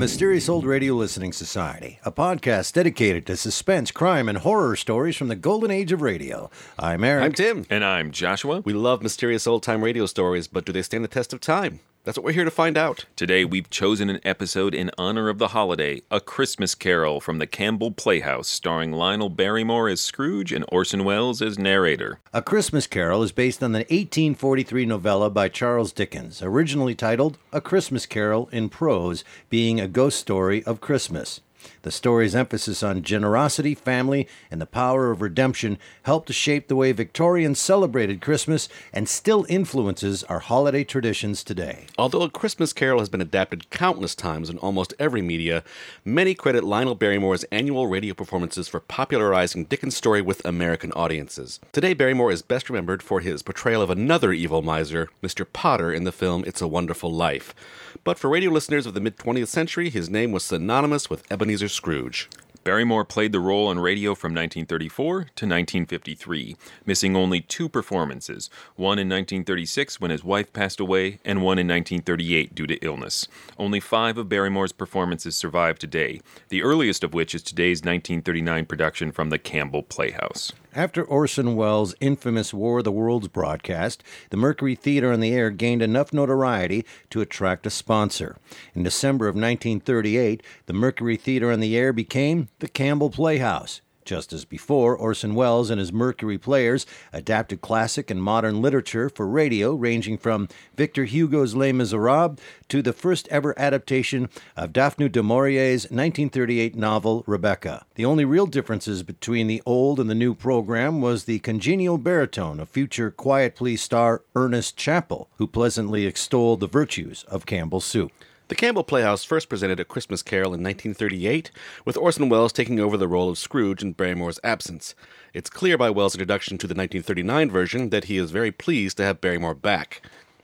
Mysterious Old Radio Listening Society, a podcast dedicated to suspense, crime, and horror stories from the golden age of radio. I'm Eric. I'm Tim. And I'm Joshua. We love mysterious old time radio stories, but do they stand the test of time? That's what we're here to find out. Today we've chosen an episode in honor of the holiday, A Christmas Carol from the Campbell Playhouse, starring Lionel Barrymore as Scrooge and Orson Welles as narrator. A Christmas Carol is based on the 1843 novella by Charles Dickens, originally titled A Christmas Carol in Prose, being a ghost story of Christmas. The story's emphasis on generosity, family, and the power of redemption helped to shape the way Victorians celebrated Christmas and still influences our holiday traditions today. Although A Christmas Carol has been adapted countless times in almost every media, many credit Lionel Barrymore's annual radio performances for popularizing Dickens' story with American audiences. Today, Barrymore is best remembered for his portrayal of another evil miser, Mr. Potter, in the film It's a Wonderful Life. But for radio listeners of the mid 20th century, his name was synonymous with Ebenezer Scrooge. Barrymore played the role on radio from 1934 to 1953, missing only two performances one in 1936 when his wife passed away, and one in 1938 due to illness. Only five of Barrymore's performances survive today, the earliest of which is today's 1939 production from the Campbell Playhouse. After Orson Welles' infamous War of the Worlds broadcast, the Mercury Theater on the Air gained enough notoriety to attract a sponsor. In December of 1938, the Mercury Theater on the Air became the Campbell Playhouse. Just as before, Orson Welles and his Mercury players adapted classic and modern literature for radio, ranging from Victor Hugo's Les Miserables to the first ever adaptation of Daphne du Maurier's 1938 novel Rebecca. The only real differences between the old and the new program was the congenial baritone of future Quiet Please star Ernest Chappell, who pleasantly extolled the virtues of Campbell's soup. The Campbell Playhouse first presented A Christmas Carol in 1938, with Orson Welles taking over the role of Scrooge in Barrymore's absence. It's clear by Welles' introduction to the 1939 version that he is very pleased to have Barrymore back.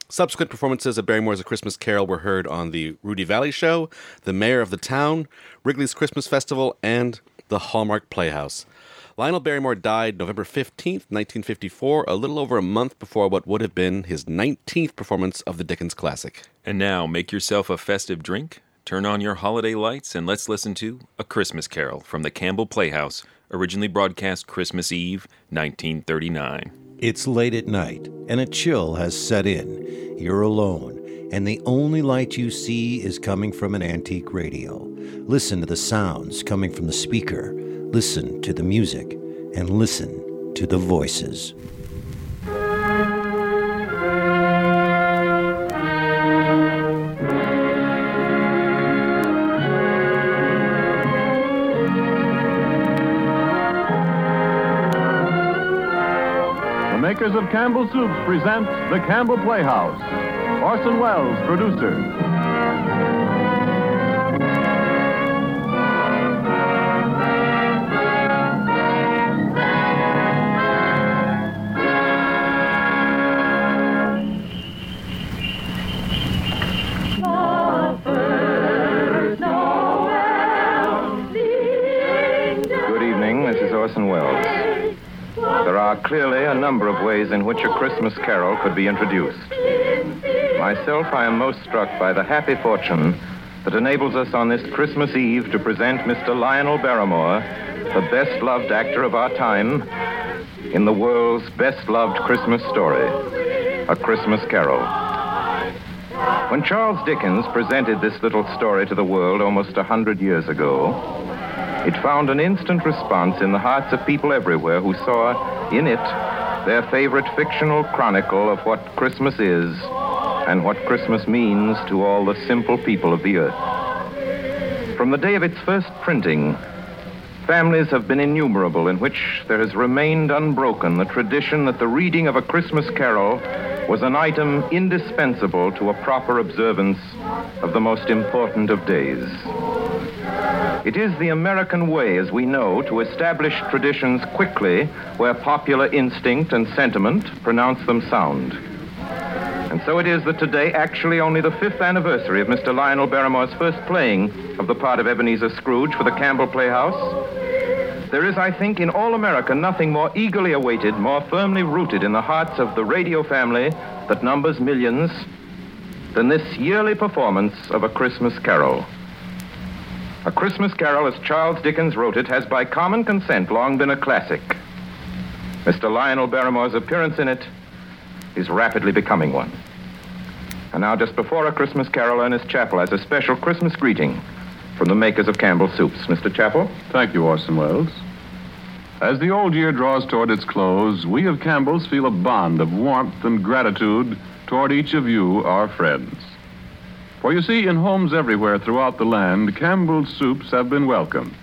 Subsequent performances of Barrymore's A Christmas Carol were heard on The Rudy Vallee Show, The Mayor of the Town, Wrigley's Christmas Festival, and the Hallmark Playhouse. Lionel Barrymore died November 15th, 1954, a little over a month before what would have been his 19th performance of the Dickens classic. And now, make yourself a festive drink, turn on your holiday lights, and let's listen to A Christmas Carol from the Campbell Playhouse, originally broadcast Christmas Eve, 1939. It's late at night, and a chill has set in. You're alone, and the only light you see is coming from an antique radio. Listen to the sounds coming from the speaker, listen to the music, and listen to the voices. The makers of Campbell Soups present The Campbell Playhouse. Orson Welles, producer. Of ways in which a Christmas carol could be introduced. Myself, I am most struck by the happy fortune that enables us on this Christmas Eve to present Mr. Lionel Barrymore, the best loved actor of our time, in the world's best loved Christmas story, A Christmas Carol. When Charles Dickens presented this little story to the world almost a hundred years ago, it found an instant response in the hearts of people everywhere who saw in it their favorite fictional chronicle of what Christmas is and what Christmas means to all the simple people of the earth. From the day of its first printing, families have been innumerable in which there has remained unbroken the tradition that the reading of a Christmas carol was an item indispensable to a proper observance of the most important of days. It is the American way, as we know, to establish traditions quickly where popular instinct and sentiment pronounce them sound. And so it is that today, actually only the fifth anniversary of Mr. Lionel Barrymore's first playing of the part of Ebenezer Scrooge for the Campbell Playhouse, there is, I think, in all America nothing more eagerly awaited, more firmly rooted in the hearts of the radio family that numbers millions than this yearly performance of A Christmas Carol. A Christmas Carol, as Charles Dickens wrote it, has by common consent long been a classic. Mr. Lionel Barrymore's appearance in it is rapidly becoming one. And now, just before A Christmas Carol, Ernest Chappell has a special Christmas greeting from the makers of Campbell Soups. Mr. Chappell? Thank you, Orson Welles. As the old year draws toward its close, we of Campbell's feel a bond of warmth and gratitude toward each of you, our friends. For you see, in homes everywhere throughout the land, Campbell's soups have been welcomed.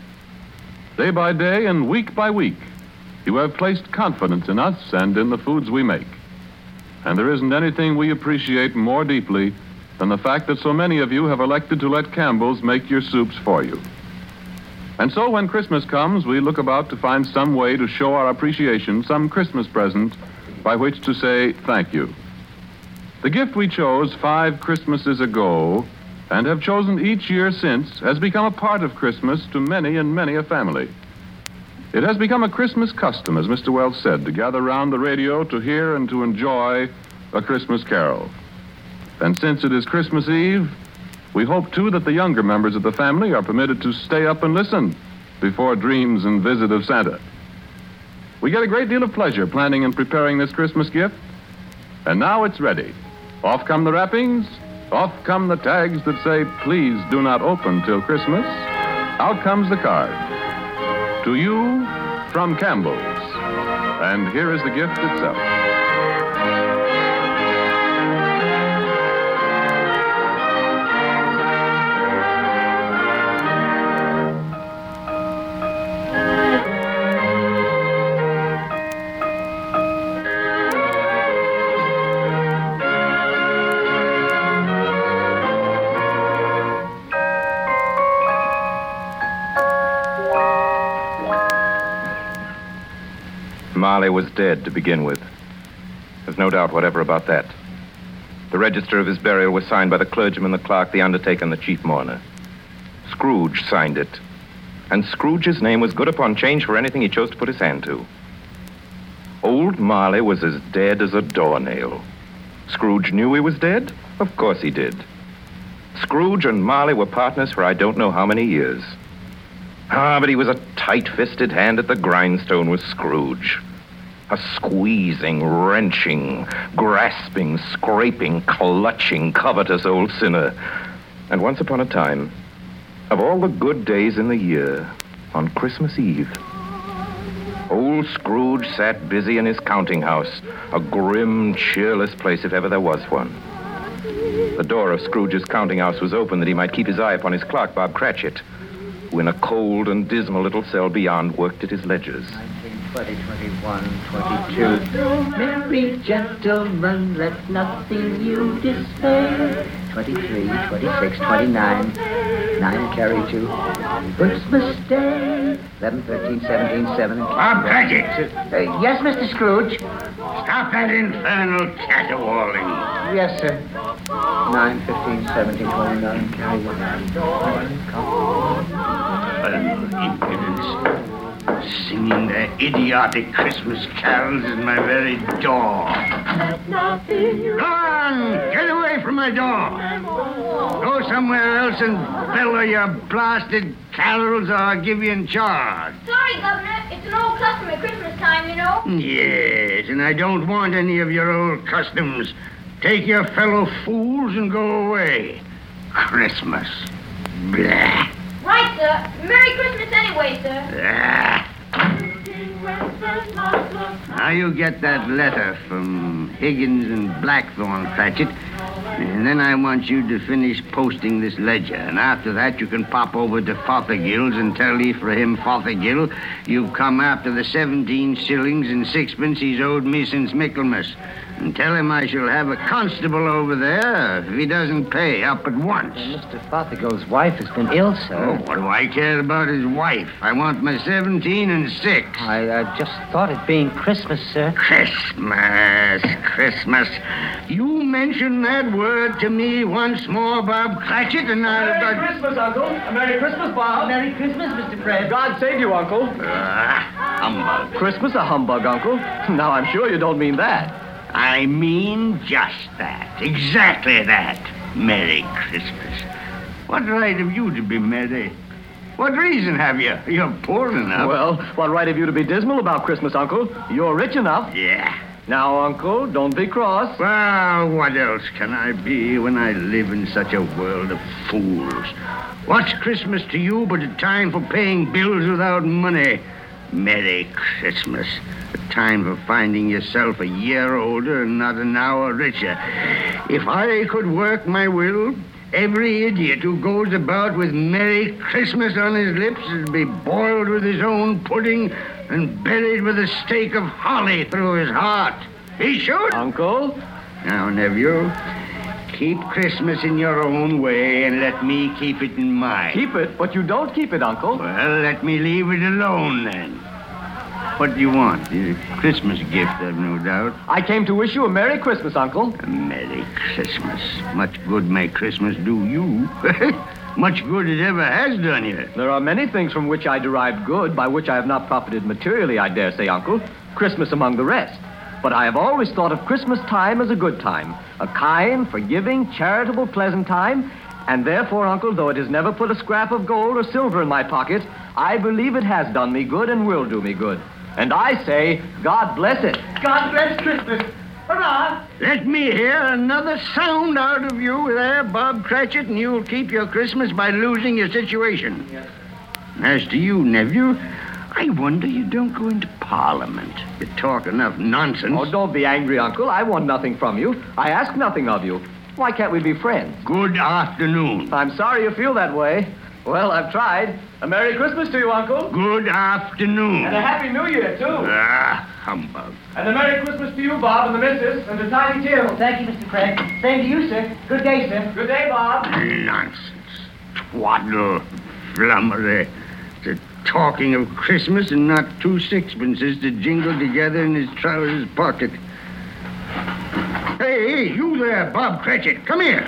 Day by day and week by week, you have placed confidence in us and in the foods we make. And there isn't anything we appreciate more deeply than the fact that so many of you have elected to let Campbell's make your soups for you. And so when Christmas comes, we look about to find some way to show our appreciation, some Christmas present by which to say thank you. The gift we chose five Christmases ago and have chosen each year since has become a part of Christmas to many and many a family. It has become a Christmas custom, as Mr. Welles said, to gather round the radio to hear and to enjoy a Christmas carol. And since it is Christmas Eve, we hope too that the younger members of the family are permitted to stay up and listen before dreams and visit of Santa. We get a great deal of pleasure planning and preparing this Christmas gift, and now it's ready. Off come the wrappings, off come the tags that say, please do not open till Christmas. Out comes the card. To you from Campbell's. And here is the gift itself. Was dead to begin with. There's no doubt whatever about that. The register of his burial was signed by the clergyman, the clerk, the undertaker, and the chief mourner. Scrooge signed it. And Scrooge's name was good upon change for anything he chose to put his hand to. Old Marley was as dead as a doornail. Scrooge knew he was dead? Of course he did. Scrooge and Marley were partners for I don't know how many years. Ah, but he was a tight fisted hand at the grindstone, with Scrooge. A squeezing, wrenching, grasping, scraping, clutching, covetous old sinner. And once upon a time, of all the good days in the year, on Christmas Eve, old Scrooge sat busy in his counting house, a grim, cheerless place if ever there was one. The door of Scrooge's counting house was open that he might keep his eye upon his clerk, Bob Cratchit, who in a cold and dismal little cell beyond worked at his ledgers. 19, 20, 21, 22. Merry gentlemen, let nothing you despair. 23, 26, 29. 9 carry 2. Christmas Day. 11, 13, 17, 7. Bob Cratchit, Uh, yes, Mr. Scrooge. stop that infernal caterwauling. Yes, sir. 9, 15, 17, 29. Carry 1. Infernal impudence. Singing their idiotic Christmas carols at my very door. Go on! Get away from my door! Go somewhere else and bellow your blasted carols or I'll give you in charge. Sorry, Governor. It's an old custom at Christmas time, you know. Yes, and I don't want any of your old customs. Take your fellow fools and go away. Christmas. Blah. Right, sir. Merry Christmas anyway, sir. Now you get that letter from Higgins and Blackthorn, Cratchit, and then I want you to finish posting this ledger. And after that, you can pop over to Fothergill's and tell Ephraim Fothergill you've come after the 17 shillings and sixpence he's owed me since Michaelmas. And tell him I shall have a constable over there if he doesn't pay up at once. Mr. Fothergill's wife has been ill, sir. Oh, what do I care about his wife? I want my 17 and 6. I uh, just thought it being Christmas, sir. Christmas, Christmas. You mention that word to me once more, Bob Cratchit, and I'll... Merry Christmas, Uncle. A Merry Christmas, Bob. Merry Christmas, Mr. Fred. God save you, Uncle. Ah, humbug. Christmas a humbug, Uncle? Now, I'm sure you don't mean that. I mean just that. Exactly that. Merry Christmas. What right have you to be merry? What reason have you? You're poor enough. Well, what right have you to be dismal about Christmas, Uncle? You're rich enough. Yeah. Now, Uncle, don't be cross. Well, what else can I be when I live in such a world of fools? What's Christmas to you but a time for paying bills without money? Merry Christmas. A time for finding yourself a year older and not an hour richer. If I could work my will, every idiot who goes about with Merry Christmas on his lips would be boiled with his own pudding and buried with a stake of holly through his heart. He should. Uncle? Now, nephew, keep Christmas in your own way and let me keep it in mine. Keep it, but you don't keep it, Uncle. Well, let me leave it alone then. What do you want? A Christmas gift, I've no doubt. I came to wish you a Merry Christmas, Uncle. A Merry Christmas. Much good may Christmas do you. Much good it ever has done you. There are many things from which I derived good, by which I have not profited materially, I dare say, Uncle. Christmas among the rest. But I have always thought of Christmas time as a good time, a kind, forgiving, charitable, pleasant time. And therefore, Uncle, though it has never put a scrap of gold or silver in my pocket, I believe it has done me good and will do me good. And I say, God bless it. God bless Christmas. Hurrah! Let me hear another sound out of you there, Bob Cratchit, and you'll keep your Christmas by losing your situation. As to you, nephew, I wonder you don't go into Parliament. You talk enough nonsense. Oh, don't be angry, Uncle. I want nothing from you. I ask nothing of you. Why can't we be friends? Good afternoon. I'm sorry you feel that way. Well, I've tried. A Merry Christmas to you, Uncle. Good afternoon. And a Happy New Year, too. Ah, humbug. And a Merry Christmas to you, Bob, and the missus, and to Tiny Tim. Thank you, Mr. Fred. Same to you, sir. Good day, sir. Good day, Bob. Nonsense. Twaddle. Flummery. Talking of Christmas and not two sixpences to jingle together in his trousers pocket. Hey, hey, you there, Bob Cratchit. Come here.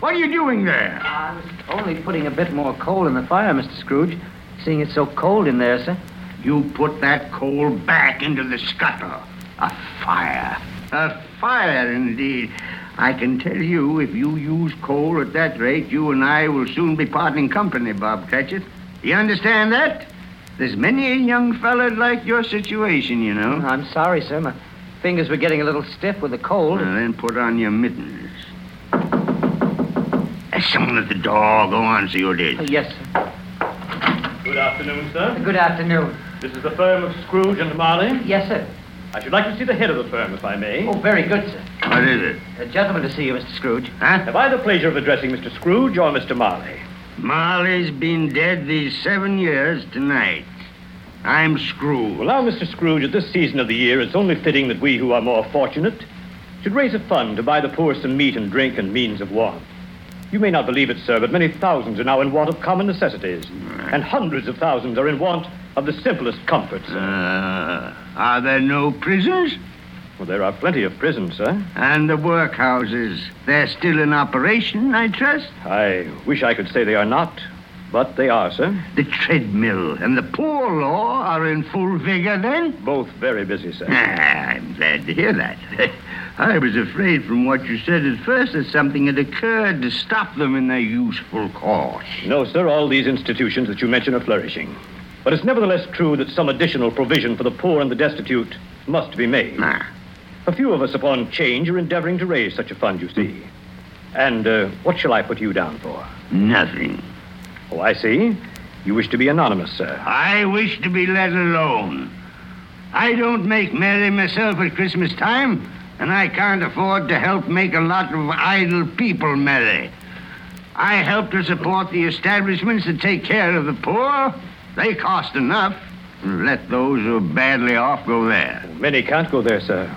What are you doing there? I was only putting a bit more coal in the fire, Mr. Scrooge. Seeing it's so cold in there, sir. You put that coal back into the scuttle. A fire. A fire, indeed. I can tell you, if you use coal at that rate, you and I will soon be parting company, Bob Cratchit. You understand that? There's many a young fella like your situation, you know. I'm sorry, sir. My fingers were getting a little stiff with the cold. Well, then put on your mittens. There's someone at the door. Go on, see who it is. Uh, yes, sir. Good afternoon, sir. Good afternoon. This is the firm of Scrooge and Marley. Yes, sir. I should like to see the head of the firm, if I may. Oh, very good, sir. What is it? A gentleman to see you, Mr. Scrooge. Huh? Have I the pleasure of addressing Mr. Scrooge or Mr. Marley? Marley's been dead these seven years tonight. I'm Scrooge. Well, now, Mr. Scrooge, at this season of the year, it's only fitting that we who are more fortunate should raise a fund to buy the poor some meat and drink and means of warmth. You may not believe it, sir, but many thousands are now in want of common necessities, and hundreds of thousands are in want of the simplest comforts. Uh, are there no prisons? Well, there are plenty of prisons, sir. And the workhouses? They're still in operation, I trust? I wish I could say they are not, but they are, sir. The treadmill and the poor law are in full vigor then? Both very busy, sir. Ah, I'm glad to hear that. I was afraid from what you said at first that something had occurred to stop them in their useful course. No, sir, all these institutions that you mention are flourishing. But it's nevertheless true that some additional provision for the poor and the destitute must be made. Ah, A few of us upon change are endeavoring to raise such a fund, you see. And uh, what shall I put you down for? nothing. Oh, I see. You wish to be anonymous, sir. I wish to be let alone. I don't make merry myself at Christmas time, and I can't afford to help make a lot of idle people merry. I help to support the establishments that take care of the poor. They cost enough. Let those who are badly off go there. Many can't go there, sir.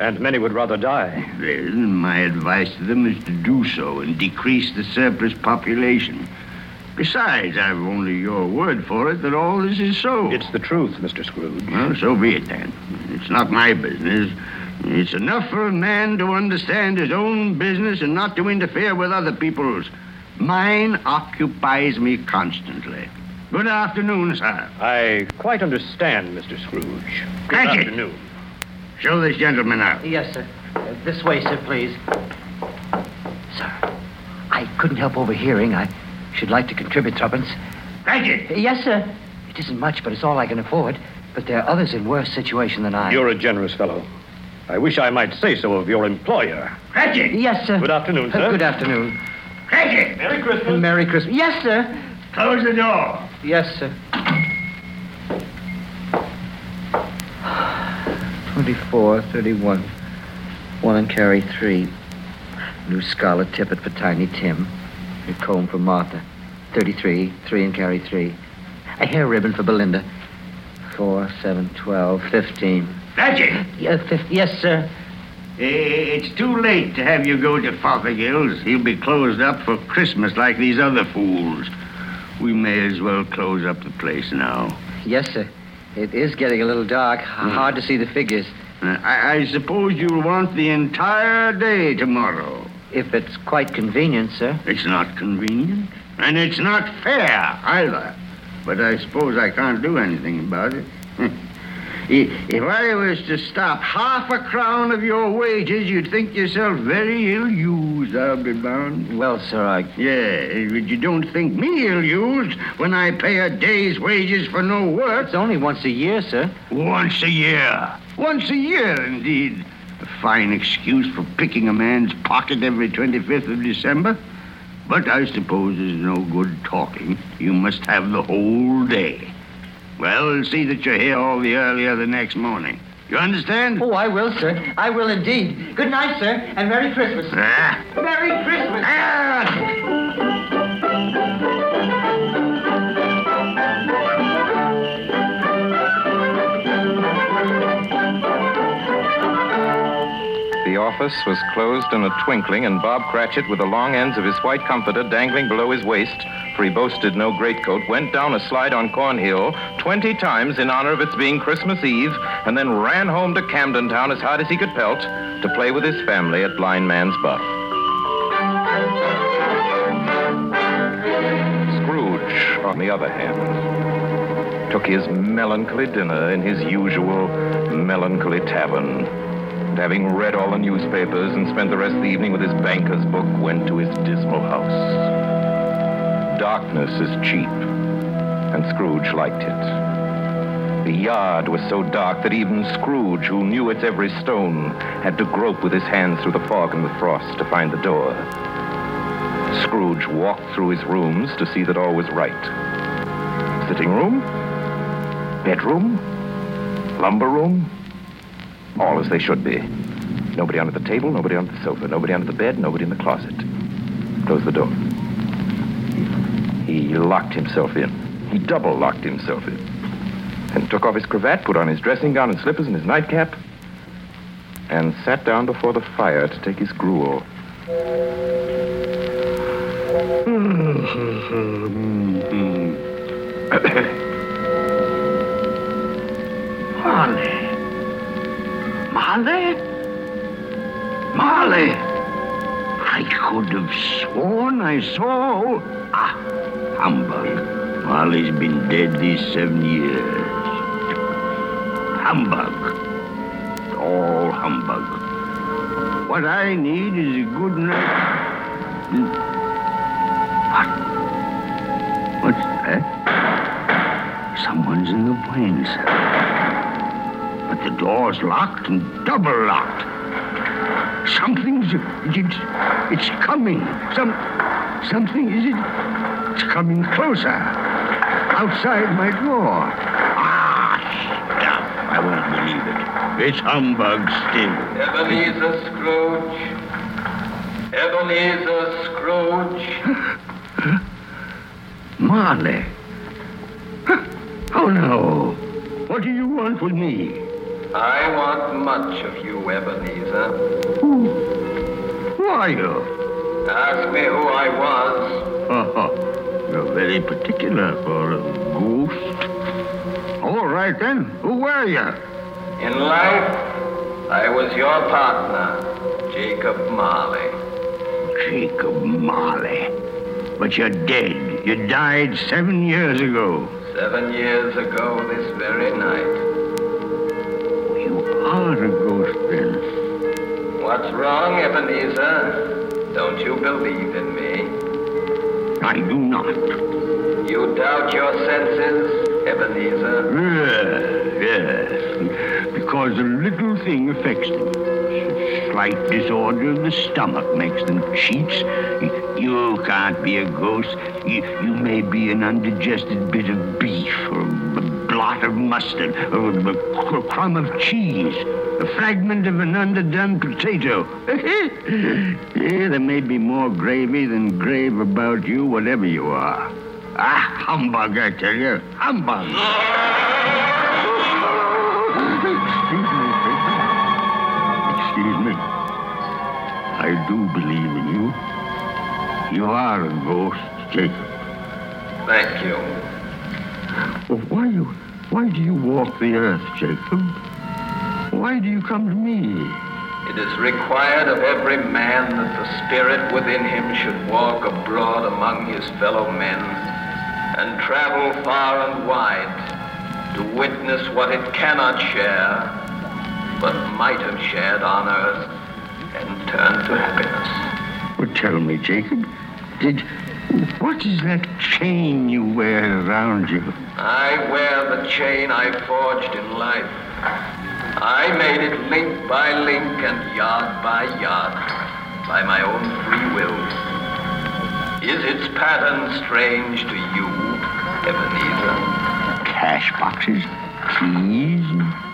And many would rather die. Then my advice to them is to do so and decrease the surplus population. Besides, I've only your word for it that all this is so. It's the truth, Mr. Scrooge. Well, so be it then. It's not my business. It's enough for a man to understand his own business and not to interfere with other people's. Mine occupies me constantly. Good afternoon, sir. I quite understand, Mr. Scrooge. Good afternoon. Show this gentleman out. Yes, sir. Uh, this way, sir, please. Sir, I couldn't help overhearing. I should like to contribute tuppence. Cratchit! Yes, sir. It isn't much, but it's all I can afford. But there are others in worse situation than I. You're a generous fellow. I wish I might say so of your employer. Cratchit! Yes, sir. Good afternoon, Uh, sir. good afternoon. Cratchit! Merry Christmas. Merry Christmas. Yes, sir. Close the door. Yes, sir. 24, 31. One and carry three. New scarlet tippet for Tiny Tim. A comb for Martha. 33, three and carry three. A hair ribbon for Belinda. Four, seven, twelve, fifteen. Cratchit! Yeah, fif- yes, sir. It's too late to have you go to Fothergill's. He'll be closed up for Christmas like these other fools. We may as well close up the place now. Yes, sir. It is getting a little dark. Hard to see the figures. Uh, I, I suppose you'll want the entire day tomorrow. If it's quite convenient, sir. It's not convenient, and it's not fair either. But I suppose I can't do anything about it. If I was to stop half a crown of your wages, you'd think yourself very ill-used, I'll be bound. Well, sir, I. Yeah, but you don't think me ill-used when I pay a day's wages for no work. It's only once a year, sir. Once a year. Once a year, indeed. A fine excuse for picking a man's pocket every 25th of December. But I suppose there's no good talking. You must have the whole day. Well, see that you're here all the earlier the next morning. You understand? Oh, I will, sir. I will indeed. Good night, sir, and Merry Christmas. Ah. Merry Christmas. Ah! Office was closed in a twinkling, and Bob Cratchit, with the long ends of his white comforter dangling below his waist, for he boasted no greatcoat, went down a slide on Cornhill 20 times in honor of its being Christmas Eve, and then ran home to Camden Town as hard as he could pelt to play with his family at Blind Man's Buff. Scrooge, on the other hand, took his melancholy dinner in his usual melancholy tavern. And having read all the newspapers and spent the rest of the evening with his banker's book, went to his dismal house. Darkness is cheap, and Scrooge liked it. The yard was so dark that even Scrooge, who knew its every stone, had to grope with his hands through the fog and the frost to find the door. Scrooge walked through his rooms to see that all was right. Sitting room, bedroom, lumber room, all as they should be. Nobody under the table, nobody under the sofa, nobody under the bed, nobody in the closet. Close the door. He locked himself in. He double locked himself in. And took off his cravat, put on his dressing gown and slippers and his nightcap, and sat down before the fire to take his gruel. Marley. Marley? Marley! I could have sworn I saw. Ah, humbug. Marley's been dead these seven years. Humbug. All humbug. What I need is a good night. What? What's that? Someone's in the plane, sir. But the door's locked and double locked. Something's it's, it's coming. Some something is it? It's coming closer. Outside my door. Ah, stuff. I won't believe it. It's humbug still. Ebenezer Scrooge. Ebenezer Scrooge. Marley. Oh no. What do you want with me? I want much of you, Ebenezer. Who are you? Ask me who I was. Oh, you're very particular for a ghost. All right then. Who were you? In life, I was your partner, Jacob Marley. Jacob Marley. But you're dead. You died seven years ago. Seven years ago this very night. What's wrong, Ebenezer? Don't you believe in me? I do not. You doubt your senses, Ebenezer? Yes, yes. Because a little thing affects them. Slight disorder of the stomach makes them cheats. You can't be a ghost. You, you may be an undigested bit of beef, or a blot of mustard, a, crumb of cheese, a fragment of an underdone potato. yeah, there may be more gravy than grave about you, whatever you are. Ah, humbug, I tell you. Humbug. Excuse me, Excuse me. I do believe in you. You are a ghost, Jacob. Thank you. Well, why you why do you walk the earth, Jacob? Why do you come to me? It is required of every man that the spirit within him should walk abroad among his fellow men and travel far and wide to witness what it cannot share, but might have shared on earth and turned to happiness. Well, tell me, Jacob, did what is that chain you wear around you? I wear the chain I forged in life. I made it link by link and yard by yard by my own free will. Is its pattern strange to you, Ebenezer? Cash boxes, keys,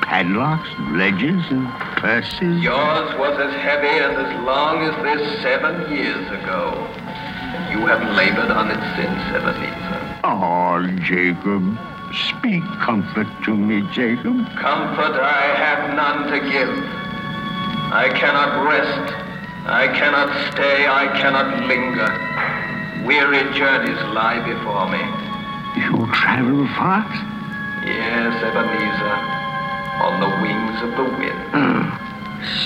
padlocks, ledgers, and purses. Yours was as heavy and as long as this seven years ago. You have labored on it since, Ebenezer. Oh, ah, Jacob. Speak comfort to me, Jacob. Comfort I have none to give. I cannot rest. I cannot stay. I cannot linger. Weary journeys lie before me. You travel fast? Yes, Ebenezer. On the wings of the wind. Mm.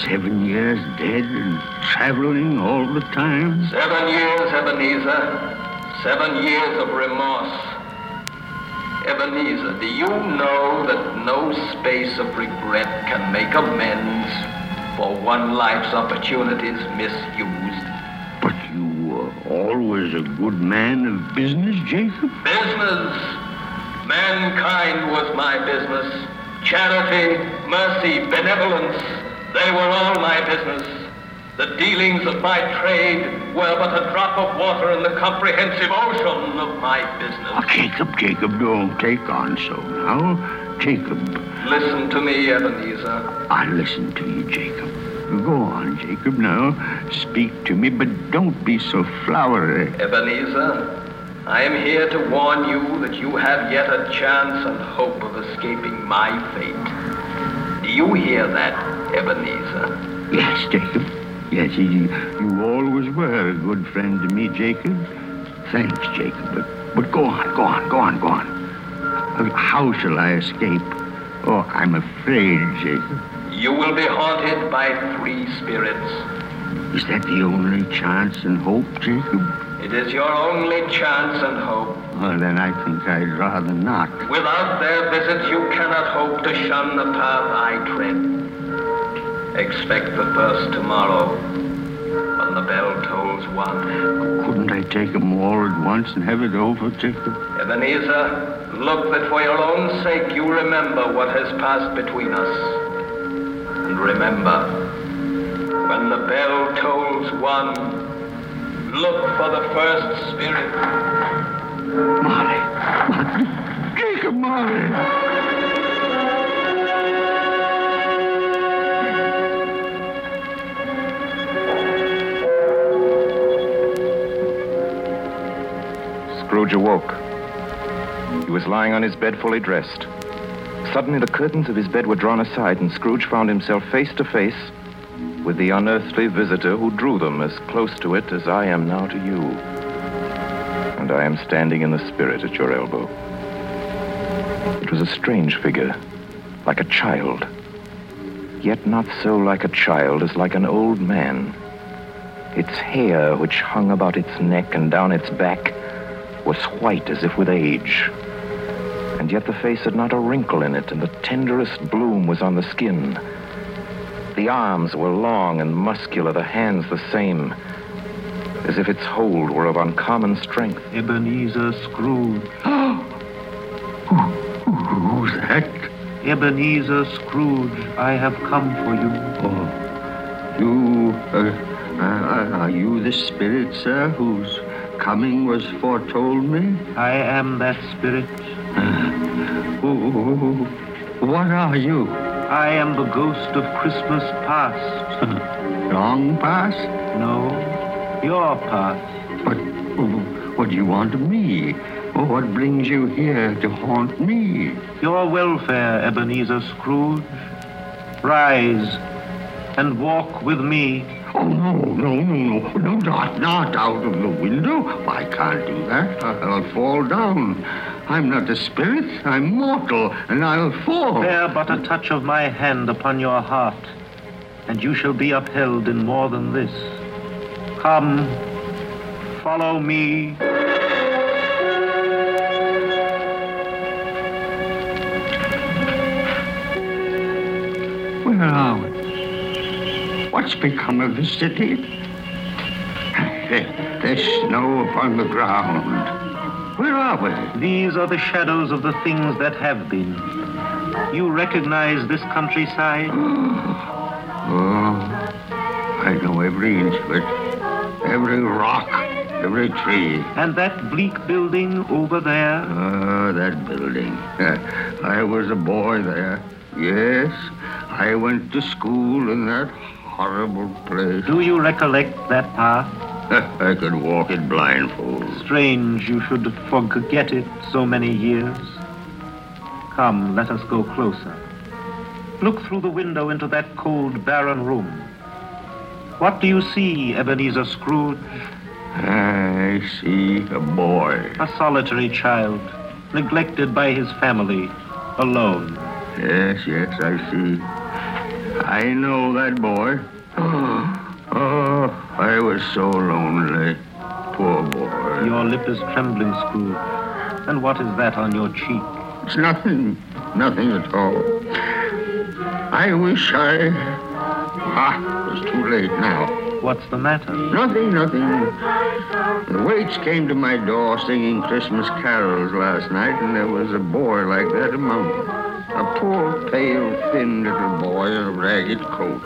Seven years dead and traveling all the time? Seven years, Ebenezer. Seven years of remorse. Ebenezer, do you know that no space of regret can make amends for one life's opportunities misused? But you were always a good man of business, Jacob? Business. Mankind was my business. Charity, mercy, benevolence, they were all my business. The dealings of my trade were but a drop of water in the comprehensive ocean of my business. Oh, Jacob, Jacob, don't take on so now. Jacob. Listen to me, Ebenezer. I listen to you, Jacob. Go on, Jacob, now. Speak to me, but don't be so flowery. Ebenezer, I am here to warn you that you have yet a chance and hope of escaping my fate. Do you hear that, Ebenezer? Yes, Jacob. Yes, you, you always were a good friend to me, Jacob. Thanks, Jacob. But, but go on, go on, go on, go on. How shall I escape? Oh, I'm afraid, Jacob. You will be haunted by three spirits. Is that the only chance and hope, Jacob? It is your only chance and hope. Well, then I think I'd rather not. Without their visits, you cannot hope to shun the path I tread. Expect the first tomorrow when the bell tolls one. Couldn't I take 'em all at once and have it over, Jacob? Ebenezer, look that for your own sake you remember what has passed between us. And remember, when the bell tolls one, look for the first spirit. Molly. Molly. Jacob Molly. Scrooge awoke. He was lying on his bed fully dressed. Suddenly, the curtains of his bed were drawn aside, and Scrooge found himself face to face with the unearthly visitor who drew them as close to it as I am now to you. And I am standing in the spirit at your elbow. It was a strange figure, like a child. Yet not so like a child as like an old man. Its hair, which hung about its neck and down its back, was white as if with age. And yet the face had not a wrinkle in it, and the tenderest bloom was on the skin. The arms were long and muscular, the hands the same, as if its hold were of uncommon strength. Ebenezer Scrooge. Who's that? Ebenezer Scrooge, I have come for you. Oh, you. Uh, uh, are you the spirit, sir, whose coming was foretold me? I am that spirit. Who- what are you? I am the ghost of Christmas past. Long past? No, your past. But what do you want of me? Oh, what brings you here to haunt me? Your welfare, Ebenezer Scrooge. Rise and walk with me. Oh, no, no, no, no, no, not, not out of the window. I can't do that. I'll fall down. I'm not a spirit. I'm mortal, and I'll fall. Bear but a touch of my hand upon your heart, and you shall be upheld in more than this. Come, follow me. Where are we? What's become of the city? There- There's snow upon the ground. Where are we? These are the shadows of the things that have been. You recognize this countryside? Oh, I know every inch of it. Every rock, every tree. And that bleak building over there? Ah, that building. I was a boy there. Yes, I went to school in that horrible place. Do you recollect that path? I could walk it blindfold. Strange you should forget it so many years. Come, let us go closer. Look through the window into that cold, barren room. What do you see, Ebenezer Scrooge? I see a boy. A solitary child, neglected by his family, alone. Yes, yes, I see. I know that boy. Oh, I was so lonely. Poor boy. Your lip is trembling, Scrooge. And what is that on your cheek? It's nothing. Nothing at all. I wish I. Ah, it's too late now. What's the matter? Nothing, nothing. The waits came to my door singing Christmas carols last night, and there was a boy like that among them. A poor, pale, thin little boy in a ragged coat.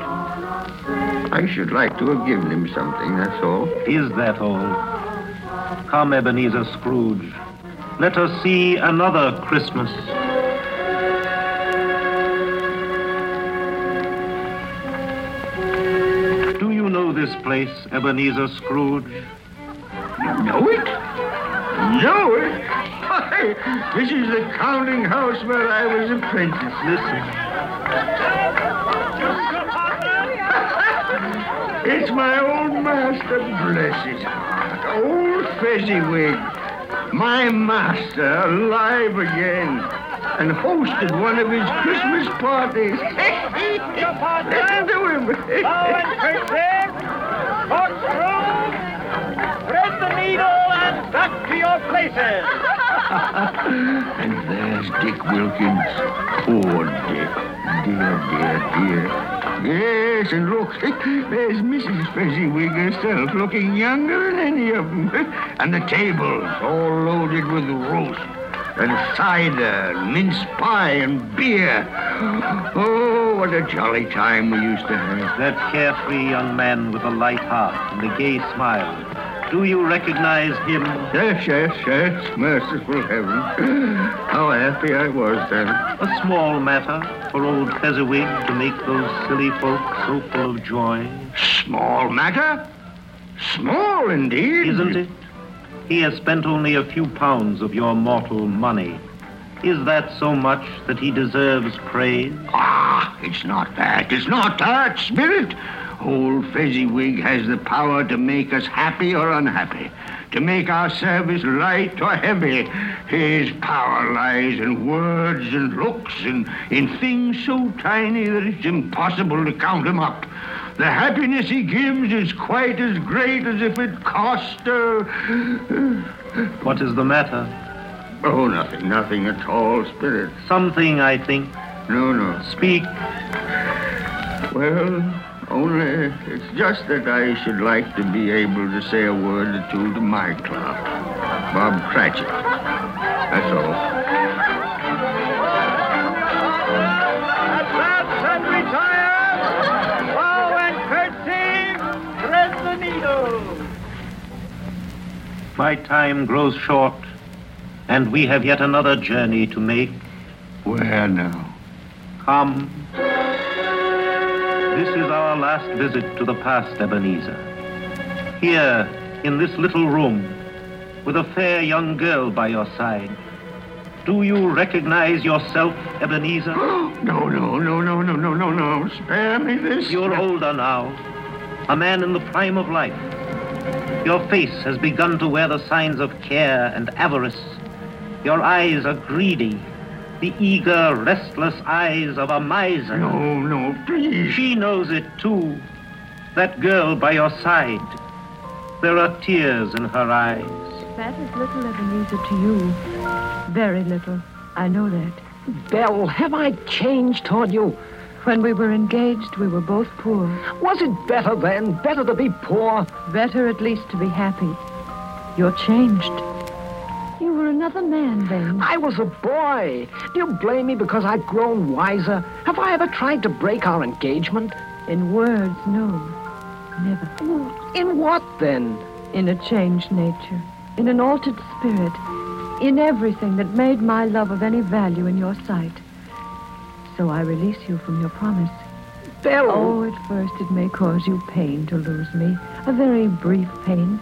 I should like to have given him something, that's all. Is that all? Come, Ebenezer Scrooge. Let us see another Christmas. This place, Ebenezer Scrooge? You know it? Know it? Why, this is the counting house where I was apprentice. Listen. It's my old master, bless his heart. Old Fezziwig. My master, alive again. And hosted one of his Christmas parties. Listen to him. Thread the needle and back to your places. and there's Dick Wilkins. Poor Dick. Dear, dear, dear. Yes, and look, there's Mrs. Fezziwig herself, looking younger than any of them. And the tables all loaded with roast and cider, mince pie, and beer. Oh, what a jolly time we used to have. That carefree young man with a light heart and a gay smile. Do you recognize him? Yes, yes, yes. Merciful heaven. How happy I was then. A small matter for old Fezziwig to make those silly folks so full of joy. Small matter? Small indeed. Isn't it? He has spent only a few pounds of your mortal money. Is that so much that he deserves praise? Ah, it's not that. It's not that, Spirit. Old Fezziwig has the power to make us happy or unhappy, to make our service light or heavy. His power lies in words and looks and in things so tiny that it's impossible to count them up. The happiness he gives is quite as great as if it cost uh, What is the matter? Oh, nothing, nothing at all, Spirit. Something, I think. No, no. Speak. Well, only it's just that I should like to be able to say a word or two to my clerk, Bob Cratchit. That's all. Advance and retire! Bow and curtsy! Thread the needle! My time grows short, and we have yet another journey to make. Where now? Come. This is our last visit to the past, Ebenezer. Here, in this little room, with a fair young girl by your side. Do you recognize yourself, Ebenezer? No, no, no, no, no, no, no, no. Spare me this. You're older now, a man in the prime of life. Your face has begun to wear the signs of care and avarice. Your eyes are greedy, the eager, restless eyes of a miser. No, no, please. She knows it too. That girl by your side. There are tears in her eyes. That is little, Ebenezer, to you. Very little. I know that. Belle, have I changed toward you? When we were engaged, we were both poor. Was it better then? Better to be poor? Better at least to be happy. You're changed. You were another man then. I was a boy. Do you blame me because I've grown wiser? Have I ever tried to break our engagement? In words, no. Never. In what then? In a changed nature. In an altered spirit. In everything that made my love of any value in your sight. So I release you from your promise. Belle! Oh, at first it may cause you pain to lose me. A very brief pain.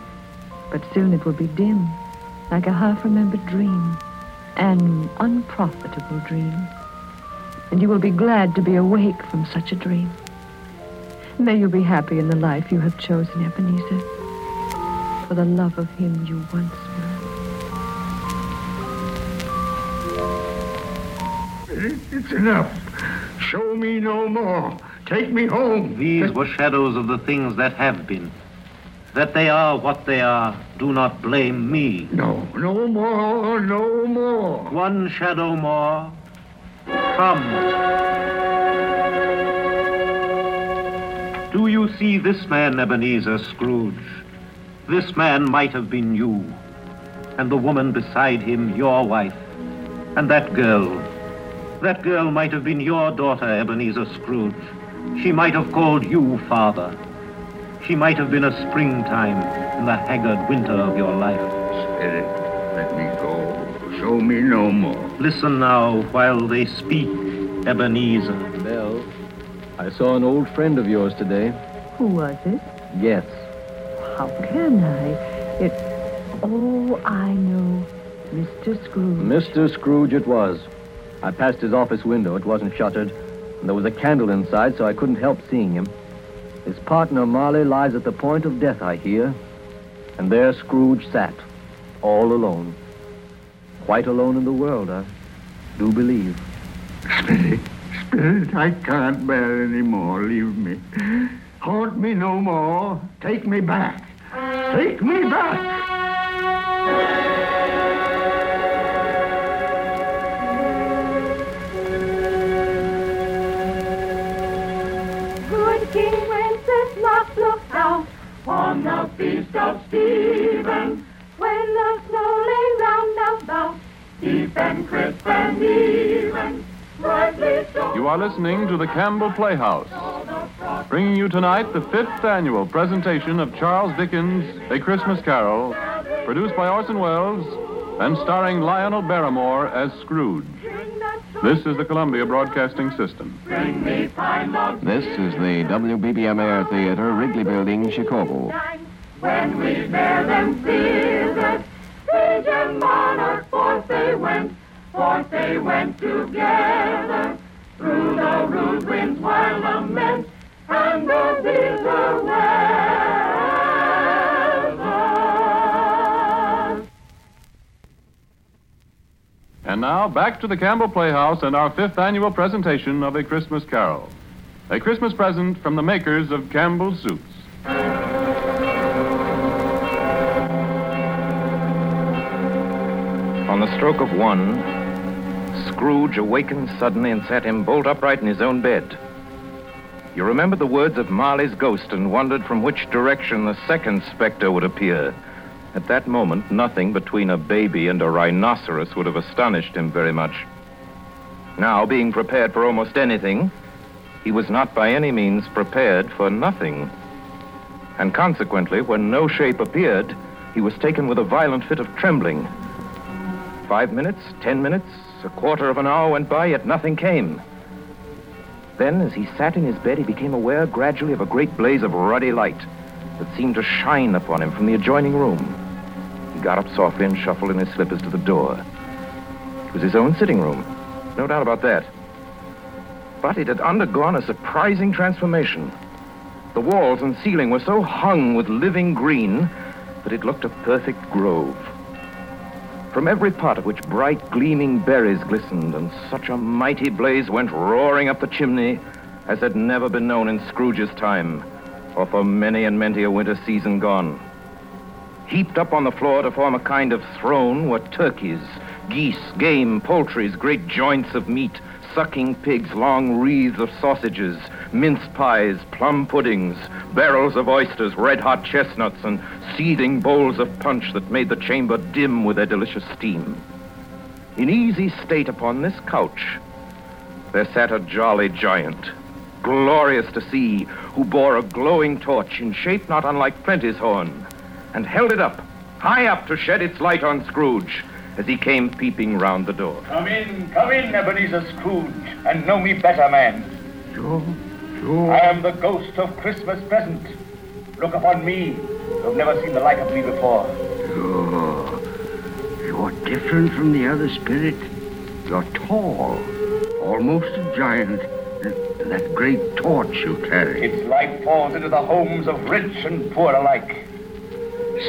But soon it will be dim, like a half-remembered dream. An unprofitable dream. And you will be glad to be awake from such a dream. May you be happy in the life you have chosen, Ebenezer. For the love of him you once were. It's enough. Show me no more. Take me home. These were shadows of the things that have been. That they are what they are, do not blame me. No, no more, no more. One shadow more. Come. Do you see this man, Ebenezer Scrooge? This man might have been you, and the woman beside him your wife, and that girl. That girl might have been your daughter, Ebenezer Scrooge. She might have called you father. She might have been a springtime in the haggard winter of your life. Spirit, let me go. Show me no more. Listen now while they speak, Ebenezer. Belle, I saw an old friend of yours today. Who was it? Yes. How can I? It. Oh, I know. Mr. Scrooge. Mr. Scrooge it was. I passed his office window. It wasn't shuttered. And there was a candle inside, so I couldn't help seeing him. His partner, Marley, lies at the point of death, I hear. And there Scrooge sat, all alone. Quite alone in the world, I do believe. Spirit, Spirit, I can't bear any more. Leave me. Haunt me no more. Take me back. Take me back. Good King Looked out on the feast of Stephen, when the snow lay round about, deep and crisp and even. You are listening to the Campbell Playhouse, bringing you tonight the fifth annual presentation of Charles Dickens' A Christmas Carol, produced by Orson Welles and starring Lionel Barrymore as Scrooge. This is the Columbia Broadcasting System. This is the WBBM Air Theater, Wrigley Building, Chicago. When we bear them thither, sage and monarch forth they went, Forth they went together through the rude wind's wild lament and the bitter weather. And now back to the Campbell Playhouse and our fifth annual presentation of A Christmas Carol. A Christmas present from the makers of Campbell's Soups. On the stroke of one, Scrooge awakened suddenly and sat him bolt upright in his own bed. You remembered the words of Marley's ghost and wondered from which direction the second specter would appear. At that moment, nothing between a baby and a rhinoceros would have astonished him very much. Now, being prepared for almost anything, he was not by any means prepared for nothing. And consequently, when no shape appeared, he was taken with a violent fit of trembling. Five minutes, ten minutes, a quarter of an hour went by, yet nothing came. Then, as he sat in his bed, he became aware gradually of a great blaze of ruddy light that seemed to shine upon him from the adjoining room. Got up softly and shuffled in his slippers to the door. It was his own sitting room, no doubt about that. But it had undergone a surprising transformation. The walls and ceiling were so hung with living green that it looked a perfect grove. From every pot of which bright, gleaming berries glistened, and such a mighty blaze went roaring up the chimney as had never been known in Scrooge's time, or for many and many a winter season gone. Heaped up on the floor to form a kind of throne were turkeys, geese, game, poultries, great joints of meat, sucking pigs, long wreaths of sausages, mince pies, plum puddings, barrels of oysters, red hot chestnuts, and seething bowls of punch that made the chamber dim with their delicious steam. In easy state upon this couch, there sat a jolly giant, glorious to see, who bore a glowing torch in shape not unlike Plenty's horn, and held it up, high up to shed its light on Scrooge as he came peeping round the door. Come in, come in, Ebenezer Scrooge, and know me better, man. Joe, Joe. I am the ghost of Christmas present. Look upon me. You've never seen the like of me before. Joe, you're different from the other spirit. You're tall, almost a giant. And that great torch you carry. Its light falls into the homes of rich and poor alike.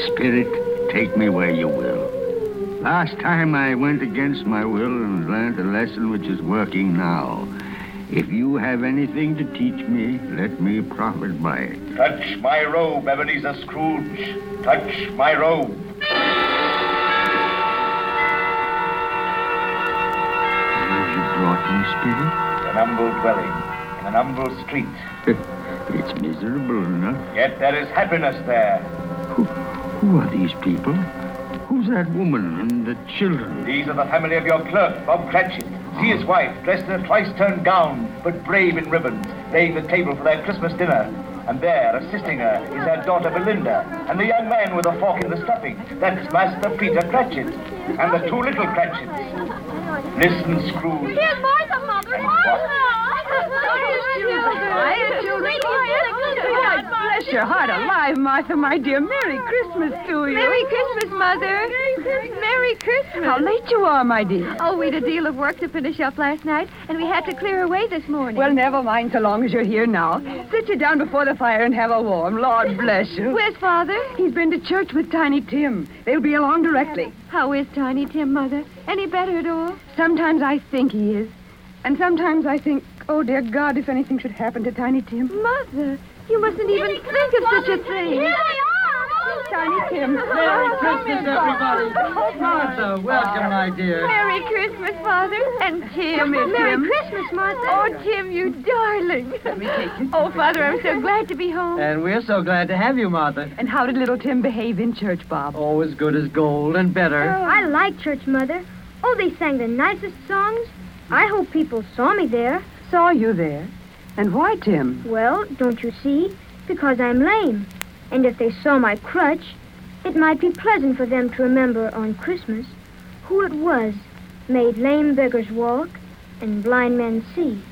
Spirit, take me where you will. Last time I went against my will and learned a lesson which is working now. If you have anything to teach me, let me profit by it. Touch my robe, Ebenezer Scrooge. Touch my robe. You brought me, Spirit? An humble dwelling in an humble street. it's miserable enough. Yet there is happiness there. Who, who are these people? Who's that woman and the children? These are the family of your clerk, Bob Cratchit. See his ah. wife, dressed in a twice-turned gown, but brave in ribbons, laying the table for their Christmas dinner. And there, assisting her, is her daughter Belinda, and the young man with a fork in the stuffing. That's Master Peter Cratchit, and the two little Cratchits. Listen, Scrooge. Here's Martha, Mother. God bless your heart alive, Martha, my dear. Merry Christmas to you. Merry Christmas, Mother. Merry Christmas. How late you are, my dear. Oh, we'd a deal of work to finish up last night, and we had to clear away this morning. Well, never mind so long as you're here now. Sit you down before the fire and have a warm. Lord bless you. Where's Father? He's been to church with Tiny Tim. They'll be along directly. How is Tiny Tim, Mother? Any better at all? Sometimes I think he is. And sometimes I think, oh, dear God, if anything should happen to Tiny Tim. Mother, you mustn't even think of such a thing. Here they are. Tiny Tim. Merry Christmas, everybody. Oh, Martha, welcome, my dear. Merry Christmas, Father. And Tim. Come here, Merry Tim. Christmas, Martha. Oh, Tim, you darling. Let me take you. Oh, Father, I'm so glad to be home. And we're so glad to have you, Martha. And how did little Tim behave in church, Bob? Oh, as good as gold and better. Oh, I like church, Mother. Oh, they sang the nicest songs. I hope people saw me there. Saw you there. And why, Tim? Well, don't you see? Because I'm lame. And if they saw my crutch, it might be pleasant for them to remember on Christmas who it was made lame beggars walk and blind men see.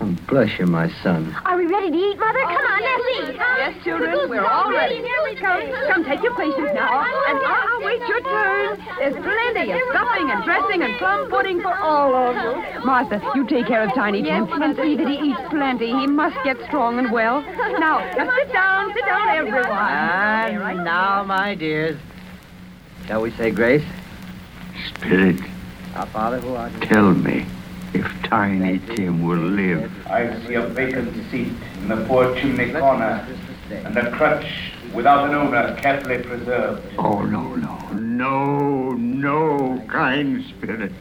Oh, bless you, my son. Are we ready to eat, Mother? Oh, come on, let's eat. Yes, children, we're all ready. Come, come, take your places now. Oh, and I'll wait your turn. There's plenty of stuffing and dressing and plum pudding for all of you. Martha, you take care of Tiny Tim and see that he eats plenty. He must get strong and well. Now, now sit down, sit down, everyone. And now, my dears, shall we say grace? Spirit, Our Father who art in tell me if Tiny Tim will live. I see a vacant seat in the poor chimney corner, and a crutch without an owner carefully preserved. Oh, no, no, no, no, kind spirit.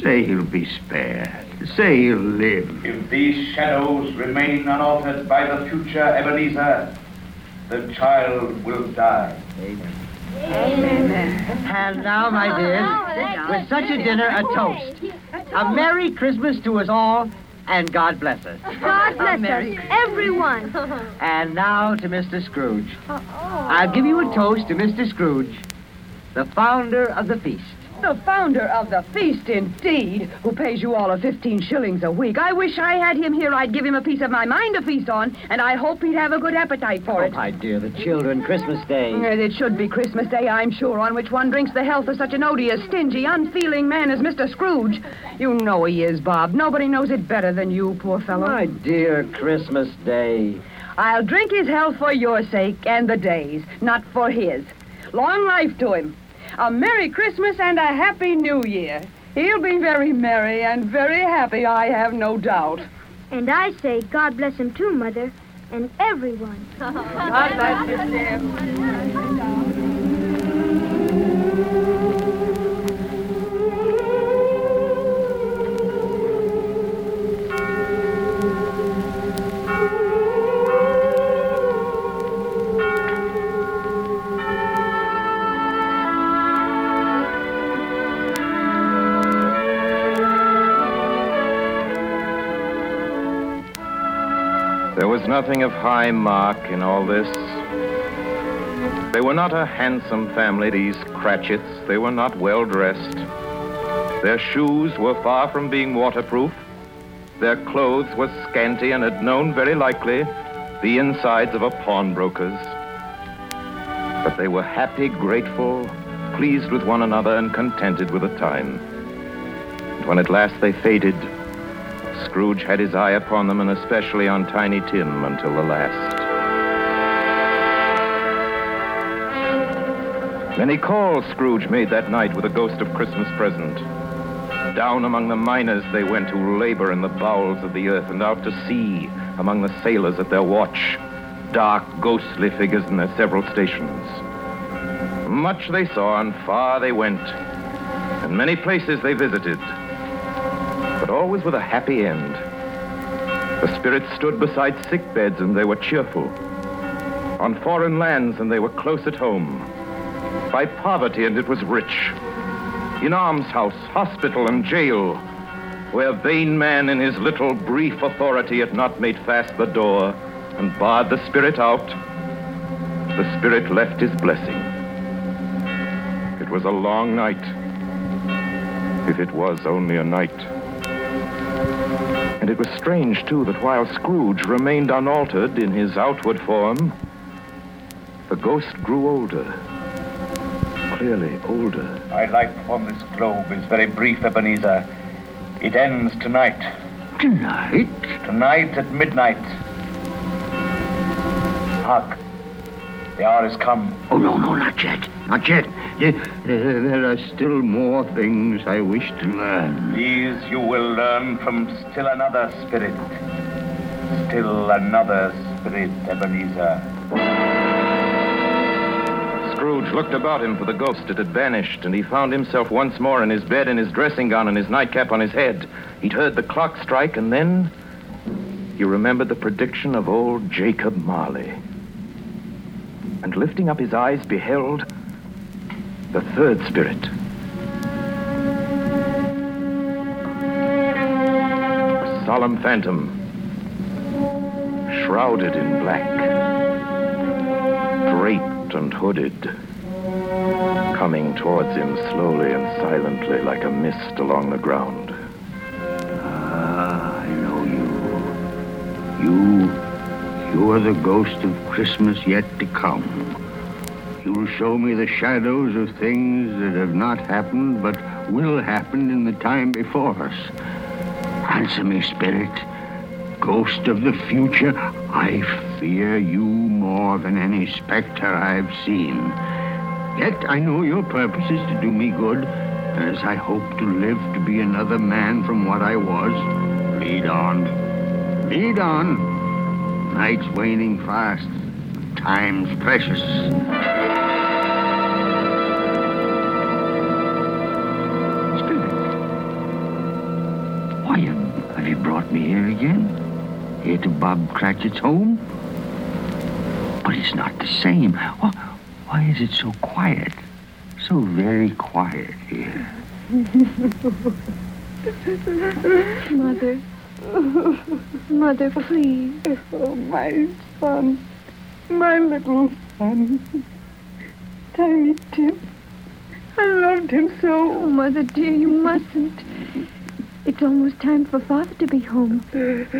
Say he'll be spared. Say he'll live. If these shadows remain unaltered by the future Ebenezer, the child will die. And now, my dears, with such a dinner, a toast. A Merry Christmas to us all, and God bless us. God bless us, everyone. And now to Mr. Scrooge. I'll give you a toast to Mr. Scrooge, the founder of the feast. The founder of the feast, indeed, who pays you all of 15 shillings a week. I wish I had him here. I'd give him a piece of my mind to feast on, and I hope he'd have a good appetite for Oh, it. my dear, the children, Christmas Day. Yes, It should be Christmas Day, I'm sure, on which one drinks the health of such an odious, stingy, unfeeling man as Mr. Scrooge. You know he is, Bob. Nobody knows it better than you, poor fellow. My dear Christmas Day. I'll drink his health for your sake and the day's, not for his. Long life to him. A Merry Christmas and a Happy New Year. He'll be very merry and very happy, I have no doubt. And I say, God bless him too, Mother, and everyone. God bless you, dear. nothing of high mark in all this. They were not a handsome family, these Cratchits. They were not well dressed. Their shoes were far from being waterproof. Their clothes were scanty and had known, very likely, the insides of a pawnbroker's. But they were happy, grateful, pleased with one another, and contented with the time. And when at last they faded, Scrooge had his eye upon them, and especially on Tiny Tim until the last. Many calls Scrooge made that night with a ghost of Christmas present. Down among the miners they went who labor in the bowels of the earth, and out to sea among the sailors at their watch, dark, ghostly figures in their several stations. Much they saw, and far they went, and many places they visited always with a happy end. The spirits stood beside sick beds and they were cheerful. On foreign lands and they were close at home. By poverty and it was rich. In almshouse, hospital, and jail, where vain man in his little brief authority had not made fast the door and barred the spirit out, the spirit left his blessing. It was a long night, if it was only a night. And it was strange, too, that while Scrooge remained unaltered in his outward form, the ghost grew older. Clearly older. My life upon this globe is very brief, Ebenezer. It ends tonight. Tonight? Tonight at midnight. Hark. The hour has come. Oh, no, no, not yet. Not yet. There, there there are still more things I wish to learn. These you will learn from still another spirit. Still another spirit, Ebenezer. Scrooge looked about him for the ghost. that had vanished, and he found himself once more in his bed in his dressing gown and his nightcap on his head. He'd heard the clock strike, and then he remembered the prediction of old Jacob Marley. And lifting up his eyes, beheld the third spirit. A solemn phantom, shrouded in black, draped and hooded, coming towards him slowly and silently like a mist along the ground. Ah, I know you. You, you are the ghost of Christmas yet to come. You'll show me the shadows of things that have not happened but will happen in the time before us. Answer me, spirit. Ghost of the future, I fear you more than any specter I've seen. Yet I know your purpose is to do me good, and as I hope to live to be another man from what I was, lead on. Lead on. Night's waning fast. Time's precious. Spirit, Why have, you brought me here again? Here to Bob Cratchit's home? But it's not the same. Why, why is it so quiet? So very quiet here. Mother. Mother, please. Oh, my son. My little son. Tiny Tim. I loved him so. Oh, Mother dear, you mustn't. It's almost time for Father to be home.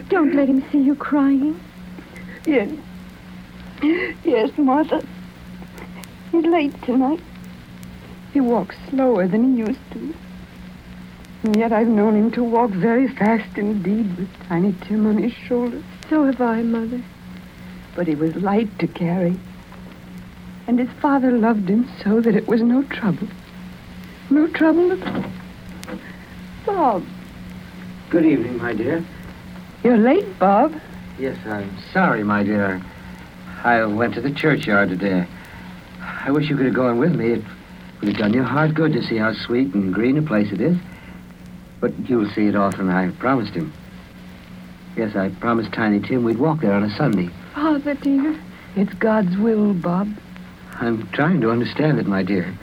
Don't let him see you crying. Yes. Yes, Mother. He's late tonight. He walks slower than he used to. And yet I've known him to walk very fast indeed with Tiny Tim on his shoulder. So have I, Mother. But he was light to carry. And his father loved him so that it was no trouble. No trouble at all. Bob, Good evening, my dear. you're late, Bob. Yes, I'm sorry, my dear. I went to the churchyard today. I wish you could have gone with me. It would have done your heart good to see how sweet and green a place it is. But you'll see it often, I promised him. Yes, I promised Tiny Tim we'd walk there on a Sunday. Father dear. It's God's will, Bob. I'm trying to understand it, my dear.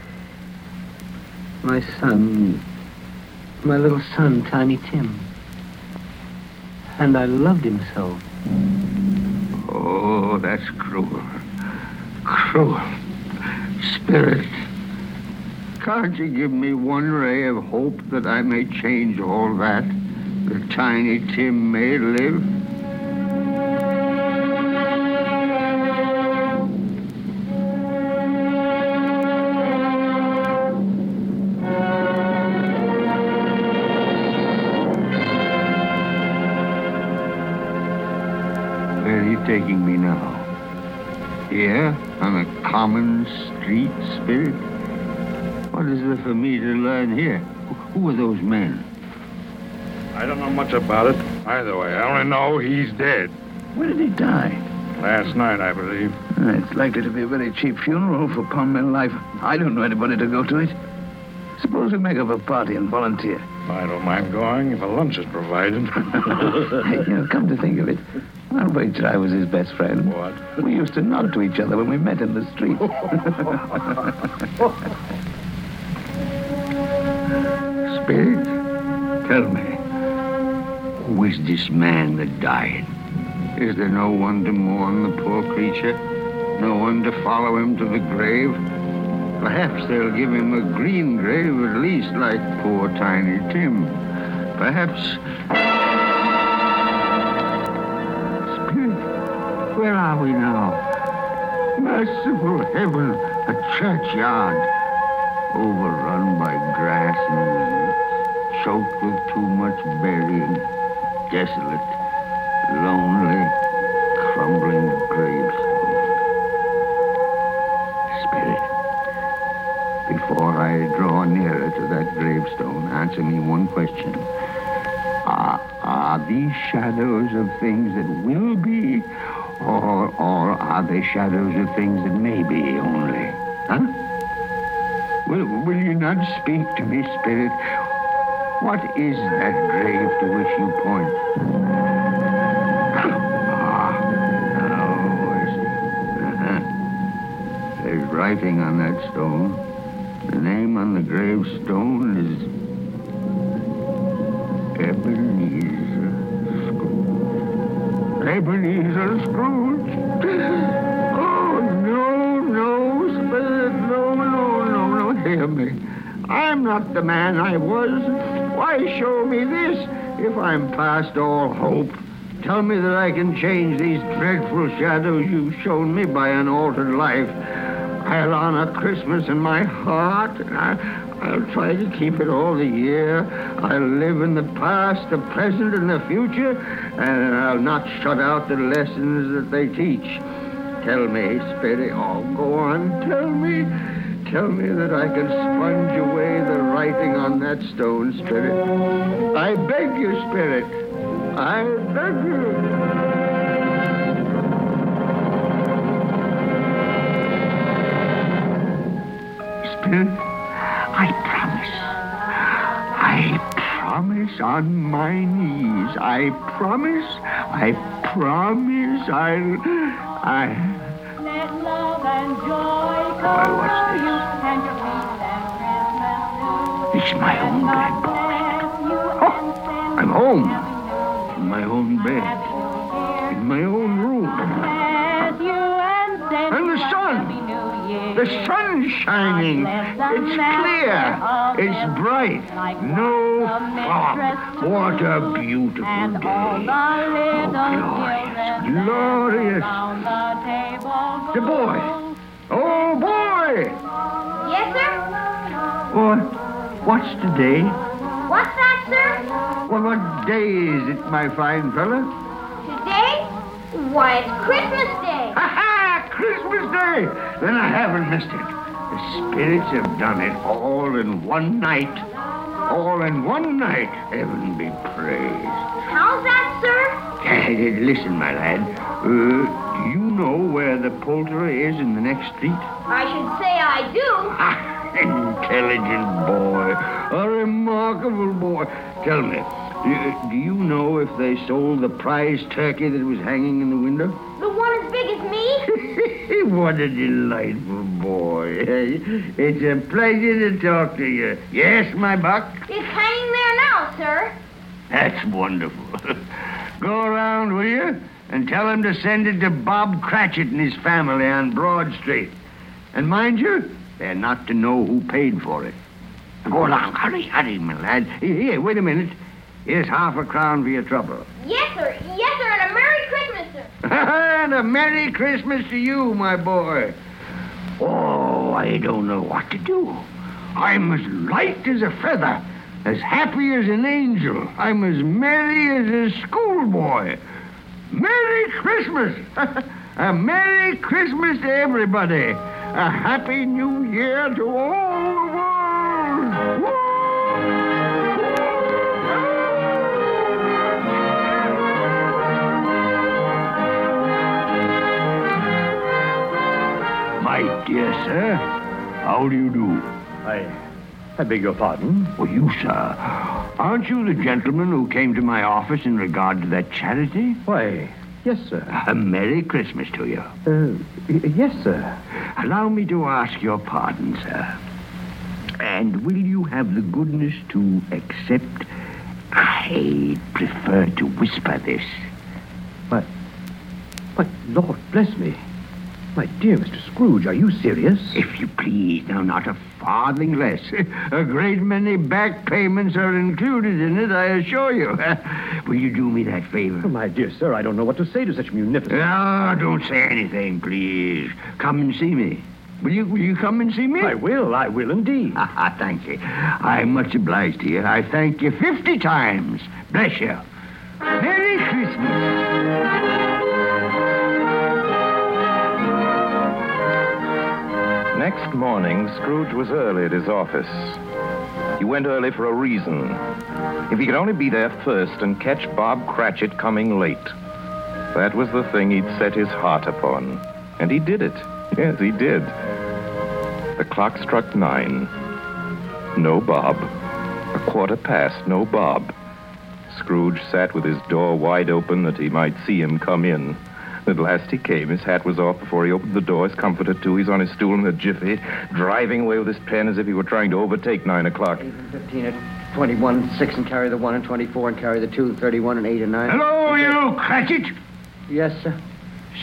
My son, my little son, Tiny Tim. And I loved him so. Oh, that's cruel. Cruel. Spirit, can't you give me one ray of hope that I may change all that? That Tiny Tim may live? Where are you taking me now? Here, on a common street, Spirit? What is there for me to learn here? Who are those men? I don't know much about it either way. I only know he's dead. When did he die? Last night, I believe. Uh, It's likely to be a very cheap funeral for Palm Life. I don't know anybody to go to it. Suppose we make up a party and volunteer. I don't mind going if a lunch is provided. You know, come to think of it, I'll wager I was his best friend. What? We used to nod to each other when we met in the street. Spirit, tell me, who is this man that died? Is there no one to mourn the poor creature? No one to follow him to the grave? Perhaps they'll give him a green grave at least, like poor Tiny Tim. Perhaps. Spirit, where are we now? Merciful heaven, a churchyard, overrun by grass and weeds, choked with too much burying, desolate, lonely, crumbling gravestones. Spirit, before I draw nearer to that gravestone, answer me one question. Are, are these shadows of things that will be, or, or are they shadows of things that may be only? Huh? Will, will you not speak to me, Spirit? What is that grave to which you point? ah. Uh-huh. There's writing on that stone. The name on the gravestone is Ebenezer Scrooge. Ebenezer Scrooge? Oh, no, no, no, no, no, no, hear me. I'm not the man I was. Why show me this if I'm past all hope? Tell me that I can change these dreadful shadows you've shown me by an altered life. I'll honor Christmas in my heart, and I, I'll try to keep it all the year. I'll live in the past, the present, and the future, and I'll not shut out the lessons that they teach. Tell me, Spirit. Oh, go on, tell me. Tell me that I can sponge away the writing on that stone, Spirit. I beg you, Spirit. I beg you. Spirit, I promise. I promise on my knees. I promise. I promise. I'll. I. Let love and joy Why, what's this? you and your peace and Christmas It's my own bed, boy. Oh, I'm home. In my own bed. In my own room. and the sun. happy new year. The sun's shining. It's clear. It's bright. No fog. What a beautiful day. Oh, children Glorious. table The boy. Oh, boy. Yes, sir? What? What's today? What's that, sir? Well, what day is it, my fine fella? Today? Why, it's Christmas Day. Ha ha! Christmas Day! Then I haven't missed it. The spirits have done it all in one night. All in one night. Heaven be praised. How's that, sir? Listen, my lad. Uh, know where the poulterer is in the next street? I should say I do. Ah, intelligent boy. A remarkable boy. Tell me, do, do you know if they sold the prize turkey that was hanging in the window? The one as big as me? what a delightful boy. It's a pleasure to talk to you. Yes, my buck? It's hanging there now, sir. That's wonderful. Go around, will you? And tell him to send it to Bob Cratchit and his family on Broad Street. And mind you, they're not to know who paid for it. Now Go along. Hurry, hurry, my lad. Here, here, wait a minute. Here's half a crown for your trouble. Yes, sir. Yes, sir. And a Merry Christmas, sir. and a Merry Christmas to you, my boy. Oh, I don't know what to do. I'm as light as a feather, as happy as an angel. I'm as merry as a schoolboy. Merry Christmas! a Merry Christmas to everybody. A Happy New Year to all the world. My dear sir, how do you do? I, I beg your pardon? For you, sir, aren't you the gentleman who came to my office in regard to that charity? Why, yes, sir. A Merry Christmas to you. Uh, y- yes, sir. Allow me to ask your pardon, sir. And will you have the goodness to accept? I prefer to whisper this. But, but, Lord bless me. My dear Mr. Scrooge, are you serious? If you please, now not a farthing less. A great many back payments are included in it, I assure you. Will you do me that favor? Oh, my dear sir, I don't know what to say to such munificence. No, don't say anything, please. Come and see me. Will you, will you come and see me? I will, I will indeed. Ah, thank you. I'm much obliged to you. I thank you 50 times. Bless you. Merry Christmas. Next morning, Scrooge was early at his office. He went early for a reason. If he could only be there first and catch Bob Cratchit coming late. That was the thing he'd set his heart upon. And he did it. Yes, he did. The clock struck nine. No Bob. A quarter past, no Bob. Scrooge sat with his door wide open that he might see him come in. At last he came. His hat was off before he opened the door. His comforter, too. He's on his stool in a jiffy, driving away with his pen as if he were trying to overtake nine o'clock. 15 at 21, 6 and carry the 1 and 24 and carry the 2, and 31 and 8 and 9. Hello, you, Cratchit. Yes, sir.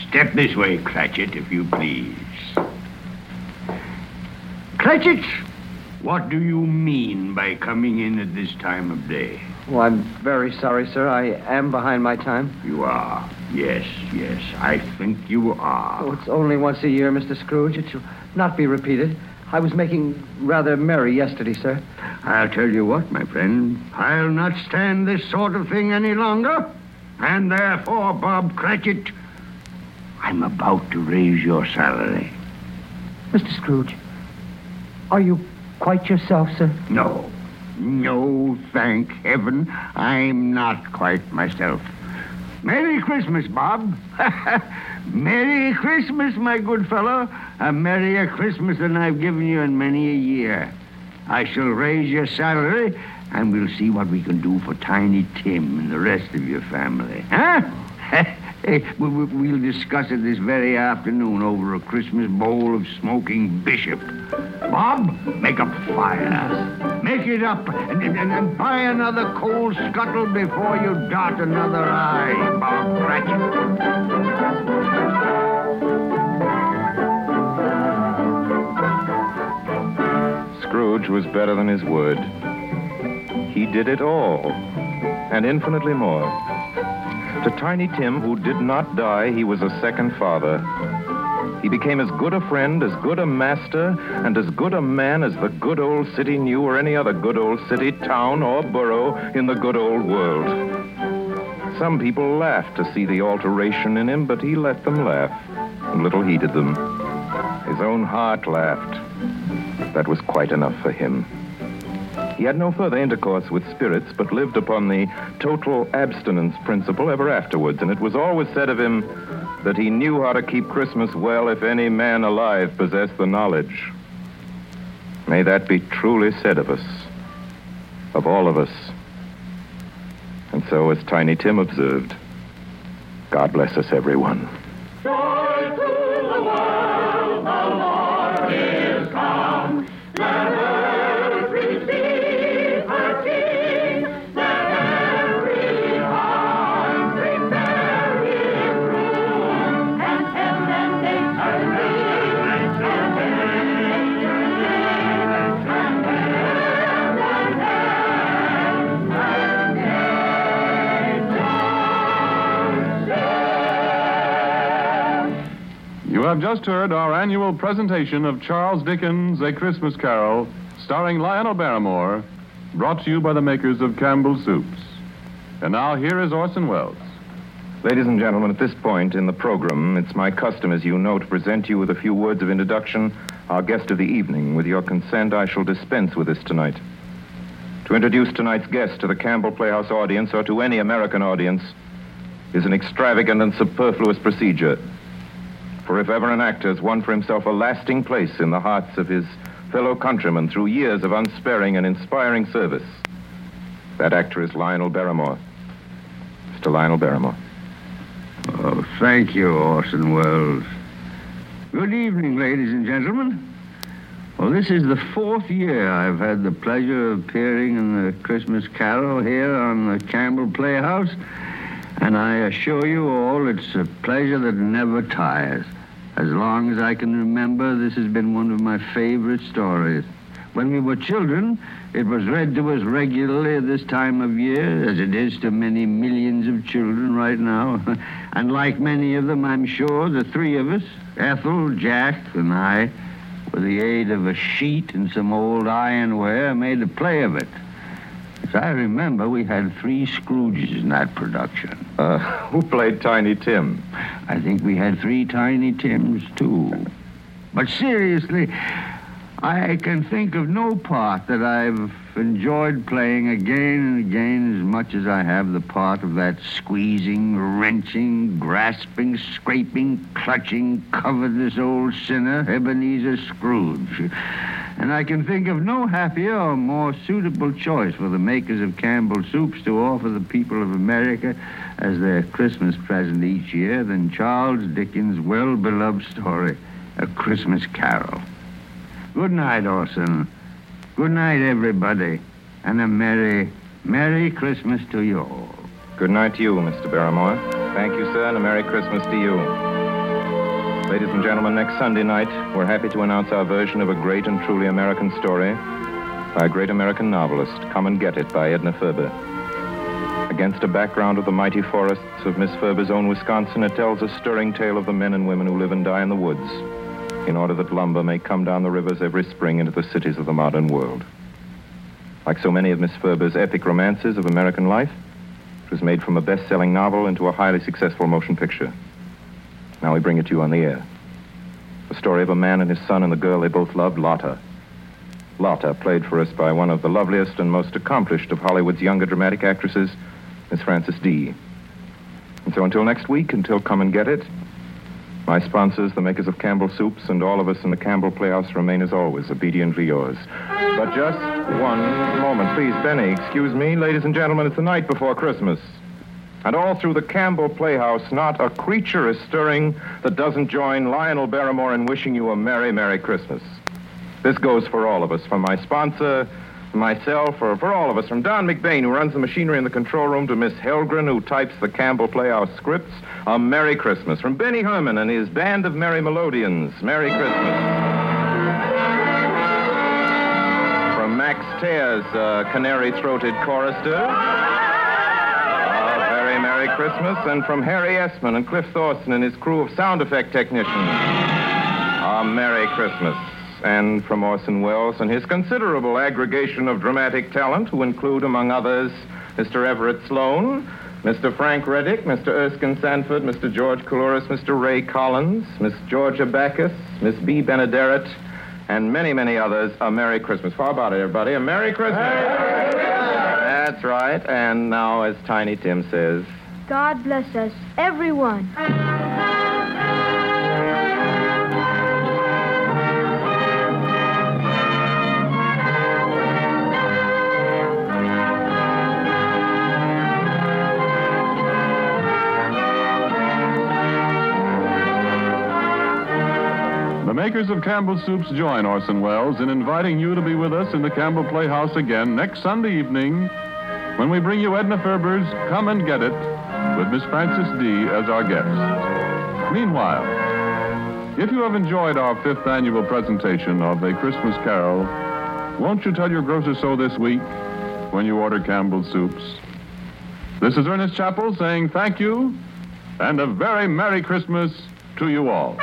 Step this way, Cratchit, if you please. Cratchit, what do you mean by coming in at this time of day? Oh, I'm very sorry, sir. I am behind my time. You are. Yes, yes. I think you are. Oh, it's only once a year, Mr. Scrooge. It shall not be repeated. I was making rather merry yesterday, sir. I'll tell you what, my friend. I'll not stand this sort of thing any longer. And therefore, Bob Cratchit, I'm about to raise your salary. Mr. Scrooge, are you quite yourself, sir? No. No, thank heaven, I'm not quite myself. Merry Christmas, Bob. Merry Christmas, my good fellow. A merrier Christmas than I've given you in many a year. I shall raise your salary, and we'll see what we can do for Tiny Tim and the rest of your family. Huh? Hey, we- we- we'll discuss it this very afternoon over a Christmas bowl of smoking bishop. Bob, make up fire. Make it up and, and, and buy another coal scuttle before you dot another eye, Bob Cratchit. Scrooge was better than his word. He did it all, and infinitely more. To Tiny Tim, who did not die, he was a second father. He became as good a friend, as good a master, and as good a man as the good old city knew or any other good old city, town, or borough in the good old world. Some people laughed to see the alteration in him, but he let them laugh, and little heeded them. His own heart laughed. That was quite enough for him. He had no further intercourse with spirits, but lived upon the total abstinence principle ever afterwards, and it was always said of him that he knew how to keep Christmas well if any man alive possessed the knowledge. May that be truly said of us, of all of us. And so, as Tiny Tim observed, God bless us, everyone. You have just heard our annual presentation of Charles Dickens' A Christmas Carol, starring Lionel Barrymore, brought to you by the makers of Campbell's Soups. And now here is Orson Welles. Ladies and gentlemen, at this point in the program, it's my custom, as you know, to present you with a few words of introduction, our guest of the evening. With your consent, I shall dispense with this tonight. To introduce tonight's guest to the Campbell Playhouse audience or to any American audience is an extravagant and superfluous procedure. For if ever an actor has won for himself a lasting place in the hearts of his fellow countrymen through years of unsparing and inspiring service, that actor is Lionel Barrymore. Mr. Lionel Barrymore. Oh, thank you, Orson Welles. Good evening, ladies and gentlemen. Well, this is the fourth year I've had the pleasure of appearing in the Christmas Carol here on the Campbell Playhouse, and I assure you all it's a pleasure that never tires. As long as I can remember, this has been one of my favorite stories. When we were children, it was read to us regularly at this time of year, as it is to many millions of children right now. and like many of them, I'm sure, the three of us, Ethel, Jack, and I, with the aid of a sheet and some old ironware, made a play of it. As I remember, we had three Scrooges in that production. Uh, who played Tiny Tim? I think we had three Tiny Tims, too. But seriously, I can think of no part that I've enjoyed playing again and again as much as I have the part of that squeezing, wrenching, grasping, scraping, clutching, covetous old sinner, Ebenezer Scrooge. And I can think of no happier or more suitable choice for the makers of Campbell Soups to offer the people of America as their Christmas present each year than Charles Dickens' well beloved story, A Christmas Carol. Good night, Orson. Good night, everybody. And a Merry, Merry Christmas to you all. Good night to you, Mr. Barrymore. Thank you, sir, and a Merry Christmas to you. Ladies and gentlemen, next Sunday night, we're happy to announce our version of a great and truly American story by a great American novelist, Come and Get It by Edna Ferber. Against a background of the mighty forests of Miss Ferber's own Wisconsin, it tells a stirring tale of the men and women who live and die in the woods in order that lumber may come down the rivers every spring into the cities of the modern world. Like so many of Miss Ferber's epic romances of American life, it was made from a best-selling novel into a highly successful motion picture. Now we bring it to you on the air. The story of a man and his son and the girl they both loved, Lotta. Lotta, played for us by one of the loveliest and most accomplished of Hollywood's younger dramatic actresses, Miss Frances Dee. And so until next week, until Come and Get It, my sponsors, the makers of Campbell Soups, and all of us in the Campbell Playhouse remain as always obediently yours. But just one moment, please. Benny, excuse me. Ladies and gentlemen, it's the night before Christmas. And all through the Campbell Playhouse, not a creature is stirring that doesn't join Lionel Barrymore in wishing you a Merry, Merry Christmas. This goes for all of us, from my sponsor, myself, or for all of us, from Don McBain, who runs the machinery in the control room, to Miss Helgren, who types the Campbell Playhouse scripts. A Merry Christmas. From Benny Herrmann and his band of Merry Melodians. Merry Christmas. From Max Terr's, uh, canary-throated chorister. Merry Christmas. And from Harry Essman and Cliff Thorson and his crew of sound effect technicians. A Merry Christmas and from Orson Welles and his considerable aggregation of dramatic talent, who include, among others, Mr. Everett Sloane, Mr. Frank Readick, Mr. Erskine Sanford, Mr. George Coulouris, Mr. Ray Collins, Miss Georgia Backus, Miss Bea Benaderet, and many, many others, a Merry Christmas. How about it, everybody? A Merry Christmas! That's right. And now, as Tiny Tim says, God bless us, everyone. The makers of Campbell Soups join Orson Welles in inviting you to be with us in the Campbell Playhouse again next Sunday evening when we bring you Edna Ferber's Come and Get It with Miss Frances Dee as our guest. Meanwhile, if you have enjoyed our fifth annual presentation of A Christmas Carol, won't you tell your grocer so this week when you order Campbell's Soups? This is Ernest Chappell saying thank you and a very Merry Christmas to you all.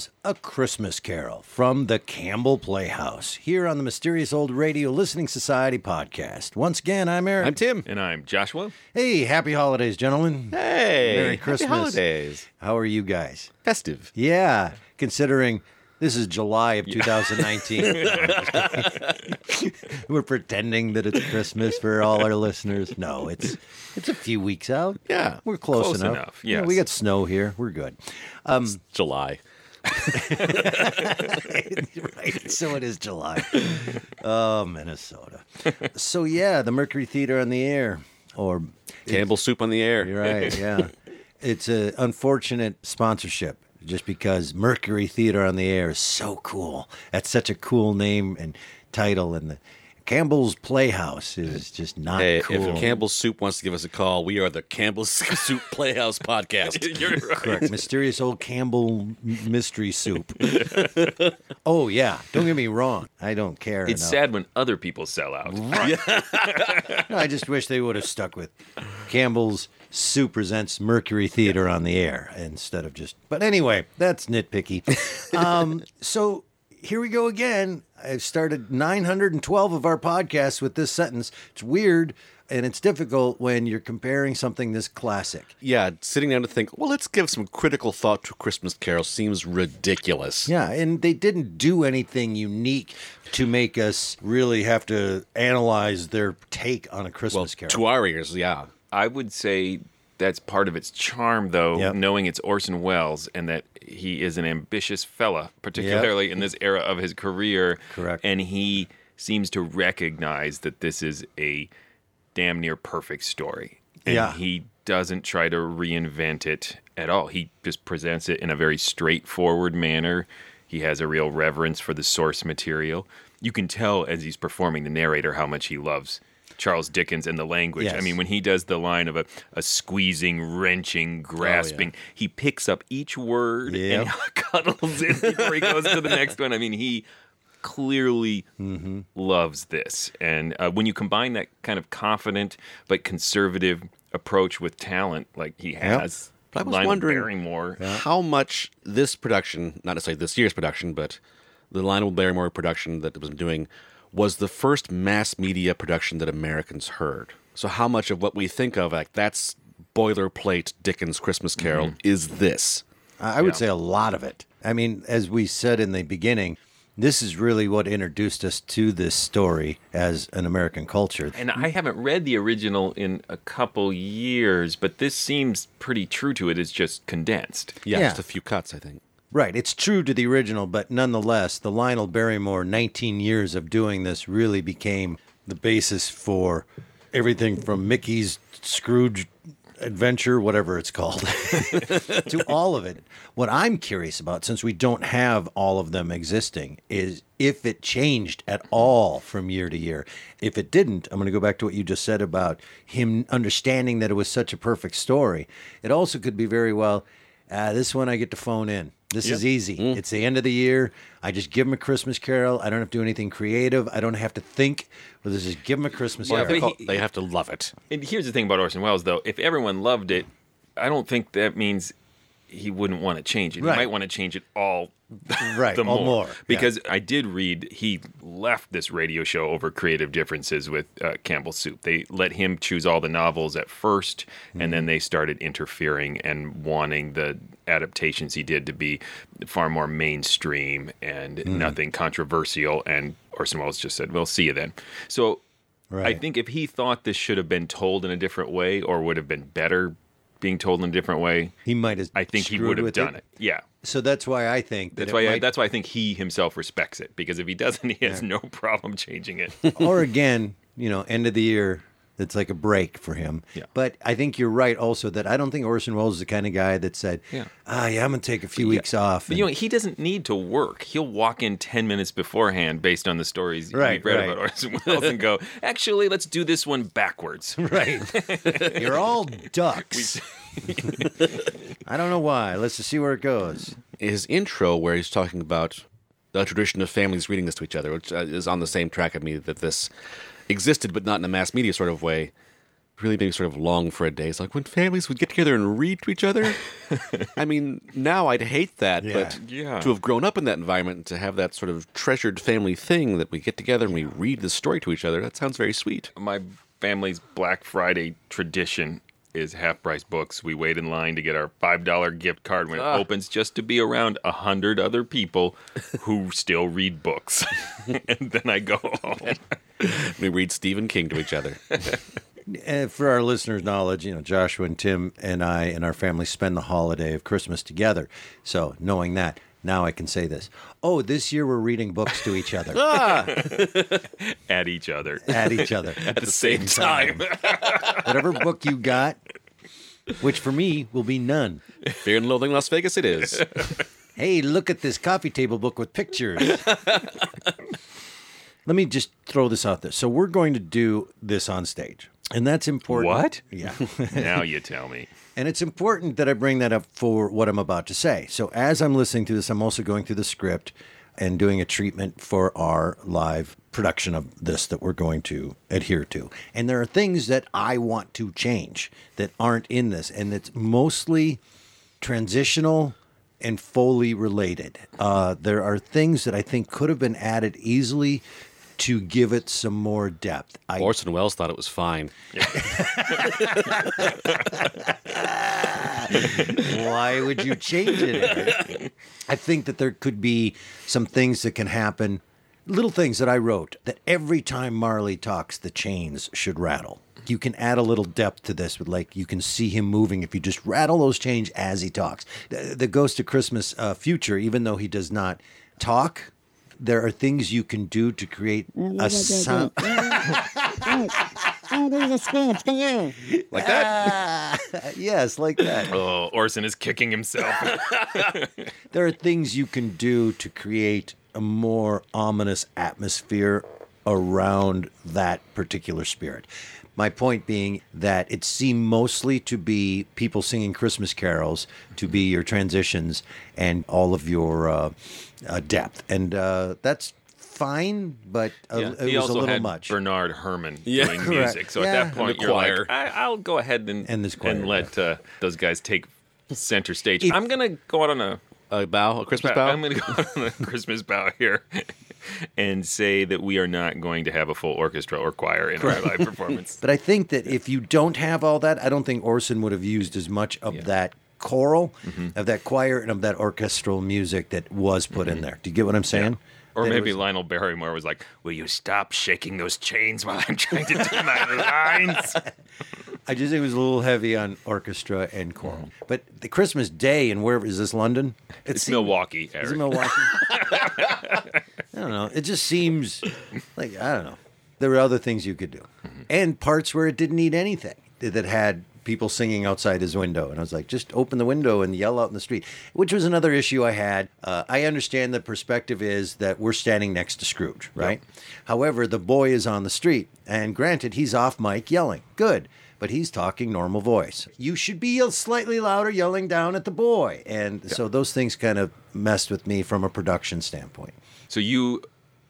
Was A Christmas Carol from the Campbell Playhouse here on the Mysterious Old Radio Listening Society podcast. Once again, I'm Eric. I'm Tim. And I'm Joshua. Hey, happy holidays, gentlemen. Hey, Merry Christmas. happy Christmas. holidays. How are you guys? Festive. Yeah, considering this is July of 2019. No, I'm just kidding. We're pretending that it's Christmas for all our listeners. No, it's it's a few weeks out. Yeah, we're close, close enough. enough, Yeah, we got snow here. We're good. Um, July. right. So it is July. Oh, Minnesota. So yeah, the Mercury Theater on the air, or Campbell Soup on the air. You're right. Yeah, it's an unfortunate sponsorship. Just because Mercury Theater on the air is so cool. That's such a cool name and title, and the Campbell's Playhouse is just not Hey, cool. if Campbell's Soup wants to give us a call, we are the Campbell's Soup Playhouse podcast. You're right. Correct. Mysterious old Campbell mystery soup. oh yeah, don't get me wrong. I don't care. It's enough. sad when other people sell out. No, I just wish they would have stuck with Campbell's Soup presents Mercury Theater on the air instead of just. But anyway, that's nitpicky. Um, so here we go again. I've started 912 of our podcasts with this sentence. It's weird and it's difficult when you're comparing something this classic. Yeah, sitting down to think, well, let's give some critical thought to Christmas Carol seems ridiculous. Yeah, and they didn't do anything unique to make us really have to analyze their take on a Christmas Carol. To our ears, yeah. I would say that's part of its charm, though, knowing it's Orson Welles and that he is an ambitious fella, particularly in this era of his career. Correct. And he seems to recognize that this is a damn near perfect story. And Yeah. he doesn't try to reinvent it at all. He just presents it in a very straightforward manner. He has a real reverence for the source material. You can tell as he's performing the narrator how much he loves Charles Dickens and the language. I mean, when he does the line of a, a squeezing, wrenching, grasping, he picks up each word Yep. and cuddles it before he goes to the next one. I mean, he clearly Mm-hmm. loves this. And uh, when you combine that kind of confident but conservative approach with talent like he Yep. has, But I was wondering Barrymore, how much this production, not necessarily this year's production, but the Lionel Barrymore production that it was doing, was the first mass media production that Americans heard. So how much of what we think of like that's boilerplate Dickens Christmas Carol Mm-hmm. is this? I I would say a lot of it. I mean, as we said in the beginning, this is really what introduced us to this story as an American culture. And I haven't read the original in a couple years, but this seems pretty true to it. It's just condensed. Yeah, Yeah. just a few cuts, I think. Right. It's true to the original, but nonetheless, the Lionel Barrymore 19 years of doing this really became the basis for everything from Mickey's Scrooge adventure, whatever it's called, to all of it. What I'm curious about, since we don't have all of them existing, is if it changed at all from year to year. If it didn't, I'm going to go back to what you just said about him understanding that it was such a perfect story. It also could be very well, uh, this one I get to phone in. This is Yep. easy. It's the end of the year. I just give him a Christmas carol. I don't have to do anything creative. I don't have to think. Well, this is give him a Christmas Yeah, carol. but he- They have to love it. And here's the thing about Orson Welles, though. If everyone loved it, I don't think that means he wouldn't want to change it. Right. He might want to change it all Right, the more. more, yeah. Because I did read he left this radio show over creative differences with uh, Campbell Soup. They let him choose all the novels at 1st and Mm-hmm. then they started interfering and wanting the adaptations he did to be far more mainstream and Mm. nothing controversial. And Orson Welles just said, "We'll see you then." So I think if he thought this should have been told in a different way or would have been better being told in a different way, he might have. I think he would have done it. Yeah. So that's why I think that That's it why I, might- that's why I think he himself respects it because if he doesn't, he has no problem changing it. or again, you know, end of the year, it's like a break for him. Yeah. But I think you're right also that I don't think Orson Welles is the kind of guy that said, Yeah. ah, yeah, I'm going to take a few weeks off. But you know, he doesn't need to work. He'll walk in 10 minutes beforehand based on the stories Right, you've read right. about Orson Welles and go, actually, let's do this one backwards. Right. You're all ducks. I don't know why. Let's just see where it goes. His intro, where he's talking about the tradition of families reading this to each other, which uh, is on the same track of me that this existed, but not in a mass media sort of way. Really made me sort of long for a day. It's like when families would get together and read to each other. I mean, now I'd hate that, but Yeah. to have grown up in that environment and to have that sort of treasured family thing that we get together and we read the story to each other, that sounds very sweet. My family's Black Friday tradition is half price books. We wait in line to get our $5 gift card when it Ah. opens just to be around a hundred other people who still read books. and then I go home. we read Stephen King to each other. Uh, for our listeners' knowledge, you know, Joshua and Tim and I and our family spend the holiday of Christmas together. So, knowing that, now I can say this. Oh, this year we're reading books to each other. Ah. At each other. At each other. At the same time. Whatever book you got, which for me will be none. Fear and Loathing Las Vegas it is. Hey, look at this coffee table book with pictures. Let me just throw this out there. So, we're going to do this on stage. And that's important. What? Yeah. now you tell me. And it's important that I bring that up for what I'm about to say. So, as I'm listening to this, I'm also going through the script and doing a treatment for our live production of this that we're going to adhere to. And there are things that I want to change that aren't in this. And it's mostly transitional and Foley related. Uh, there are things that I think could have been added easily to give it some more depth. I, Orson Welles thought it was fine. Why would you change it? I think that there could be some things that can happen, little things that I wrote, that every time Marley talks, the chains should rattle. You can add a little depth to this with like you can see him moving if you just rattle those chains as he talks. The, the Ghost of Christmas uh, Future, even though he does not talk, there are things you can do to create a sound. Like that? yes, like that. Oh, Orson is kicking himself. there are things you can do to create a more ominous atmosphere around that particular spirit. My point being that it seemed mostly to be people singing Christmas carols to be your transitions and all of your uh, uh, depth, and uh, that's fine, but a, Yeah, it he was also a little had much. Bernard Herrmann Yeah, doing correct. music. So Yeah. at that point, you're choir. like, I, I'll go ahead and And this choir, and let uh, those guys take center stage. I'm gonna go out on a A bow, a Christmas bow. I'm gonna go out on a Christmas bow here and say that we are not going to have a full orchestra or choir in our live performance. But I think that if you don't have all that, I don't think Orson would have used as much of that choral, Mm-hmm. of that choir, and of that orchestral music that was put in there. Do you get what I'm saying? Or That maybe was- Lionel Barrymore was like, "Will you stop shaking those chains while I'm trying to do my lines?" I just think it was a little heavy on orchestra and choral. Mm-hmm. But the Christmas Day and where is this London? It It's seemed- Milwaukee, Is it Milwaukee? I don't know. It just seems like I don't know. There were other things you could do, Mm-hmm. and parts where it didn't need anything that had people singing outside his window, and I was like, just open the window and yell out in the street, which was another issue I had. Uh, I understand the perspective is that we're standing next to Scrooge, right? However, the boy is on the street, and granted, he's off mic yelling, good. But he's talking normal voice. You should be slightly louder yelling down at the boy. And so those things kind of messed with me from a production standpoint. So you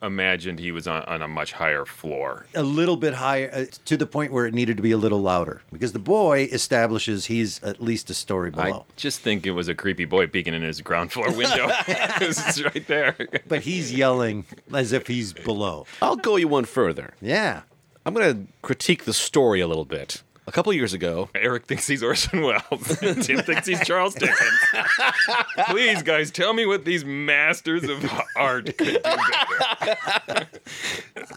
imagined he was on, on a much higher floor. a little bit higher uh, to the point where it needed to be a little louder because the boy establishes he's at least a story below. I just think it was a creepy boy peeking in his ground floor window. it's right there. But he's yelling as if he's below. I'll go you one further. Yeah. I'm going to critique the story a little bit. A couple years ago, Eric thinks he's Orson Welles. Tim thinks he's Charles Dickens. Please, guys, tell me what these masters of art could do better.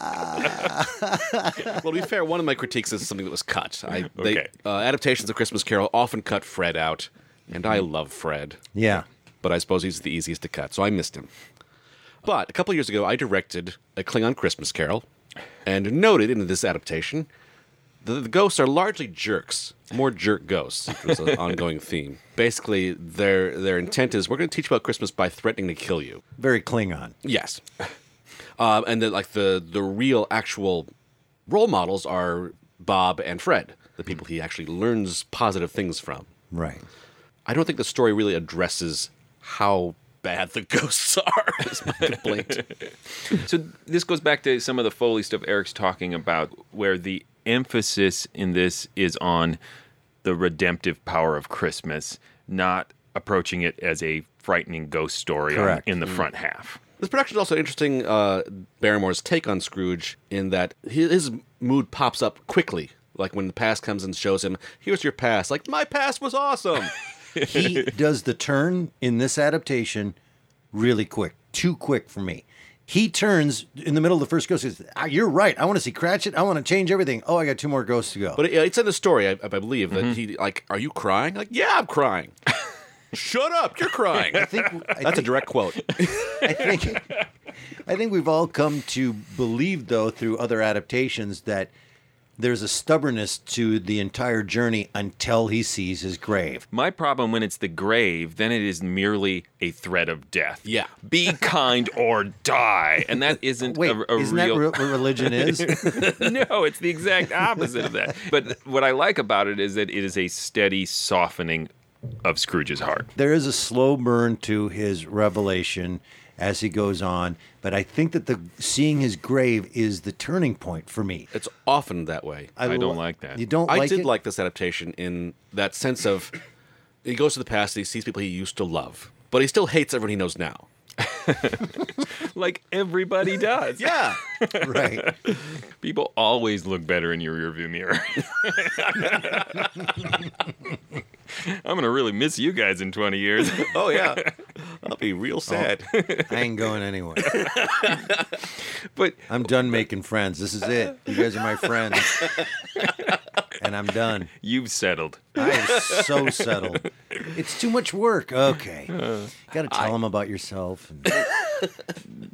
well, to be fair, one of my critiques is something that was cut. I, they, Okay. uh, adaptations of Christmas Carol often cut Fred out, and I love Fred. Yeah. But I suppose he's the easiest to cut, so I missed him. But a couple years ago, I directed a Klingon Christmas Carol, and noted in this adaptation the, the ghosts are largely jerks, more jerk ghosts, which was an ongoing theme. Basically, their their intent is we're going to teach about Christmas by threatening to kill you. Very Klingon. Yes. Um, and then, like the the real actual role models are Bob and Fred, the people he actually learns positive things from. Right. I don't think the story really addresses how bad the ghosts are. Is my complaint. So this goes back to some of the Foley stuff Eric's talking about, where the emphasis in this is on the redemptive power of Christmas, not approaching it as a frightening ghost story on- Correct. in the Mm. front half. This production is also interesting. Uh, Barrymore's take on Scrooge in that his, his mood pops up quickly. Like when the past comes and shows him, "Here's your past." Like my past was awesome. he does the turn in this adaptation really quick, too quick for me. He turns in the middle of the first ghost. Says, ah, "You're right. I want to see Cratchit. I want to change everything. Oh, I got two more ghosts to go." But it, it's in the story, I, I believe, that he like, "Are you crying?" Like, "Yeah, I'm crying." Shut up! You're crying. I think That's a direct quote. I think I think we've all come to believe, though, through other adaptations, that there's a stubbornness to the entire journey until he sees his grave. My problem when it's the grave, then it is merely a threat of death. Yeah. Be kind or die. And that isn't Wait, a, a isn't real... that re- what religion is? no, it's the exact opposite of that. But what I like about it is that it is a steady softening of Scrooge's heart. there is a slow burn to his revelation as he goes on, but I think that the seeing his grave is the turning point for me. It's often that way. I I don't lo- like that. you don't I like did it? like this adaptation in that sense of he goes to the past and he sees people he used to love, but he still hates everyone he knows now. Like everybody does. Yeah. right. People always look better in your rearview mirror. I'm gonna really miss you guys in 20 years. Oh yeah, I'll be real oh, sad. I ain't going anywhere. but I'm done making friends. This is it. You guys are my friends. and I'm done. You've settled. I am so settled. It's too much work. Okay. Uh, Got to tell them about yourself. And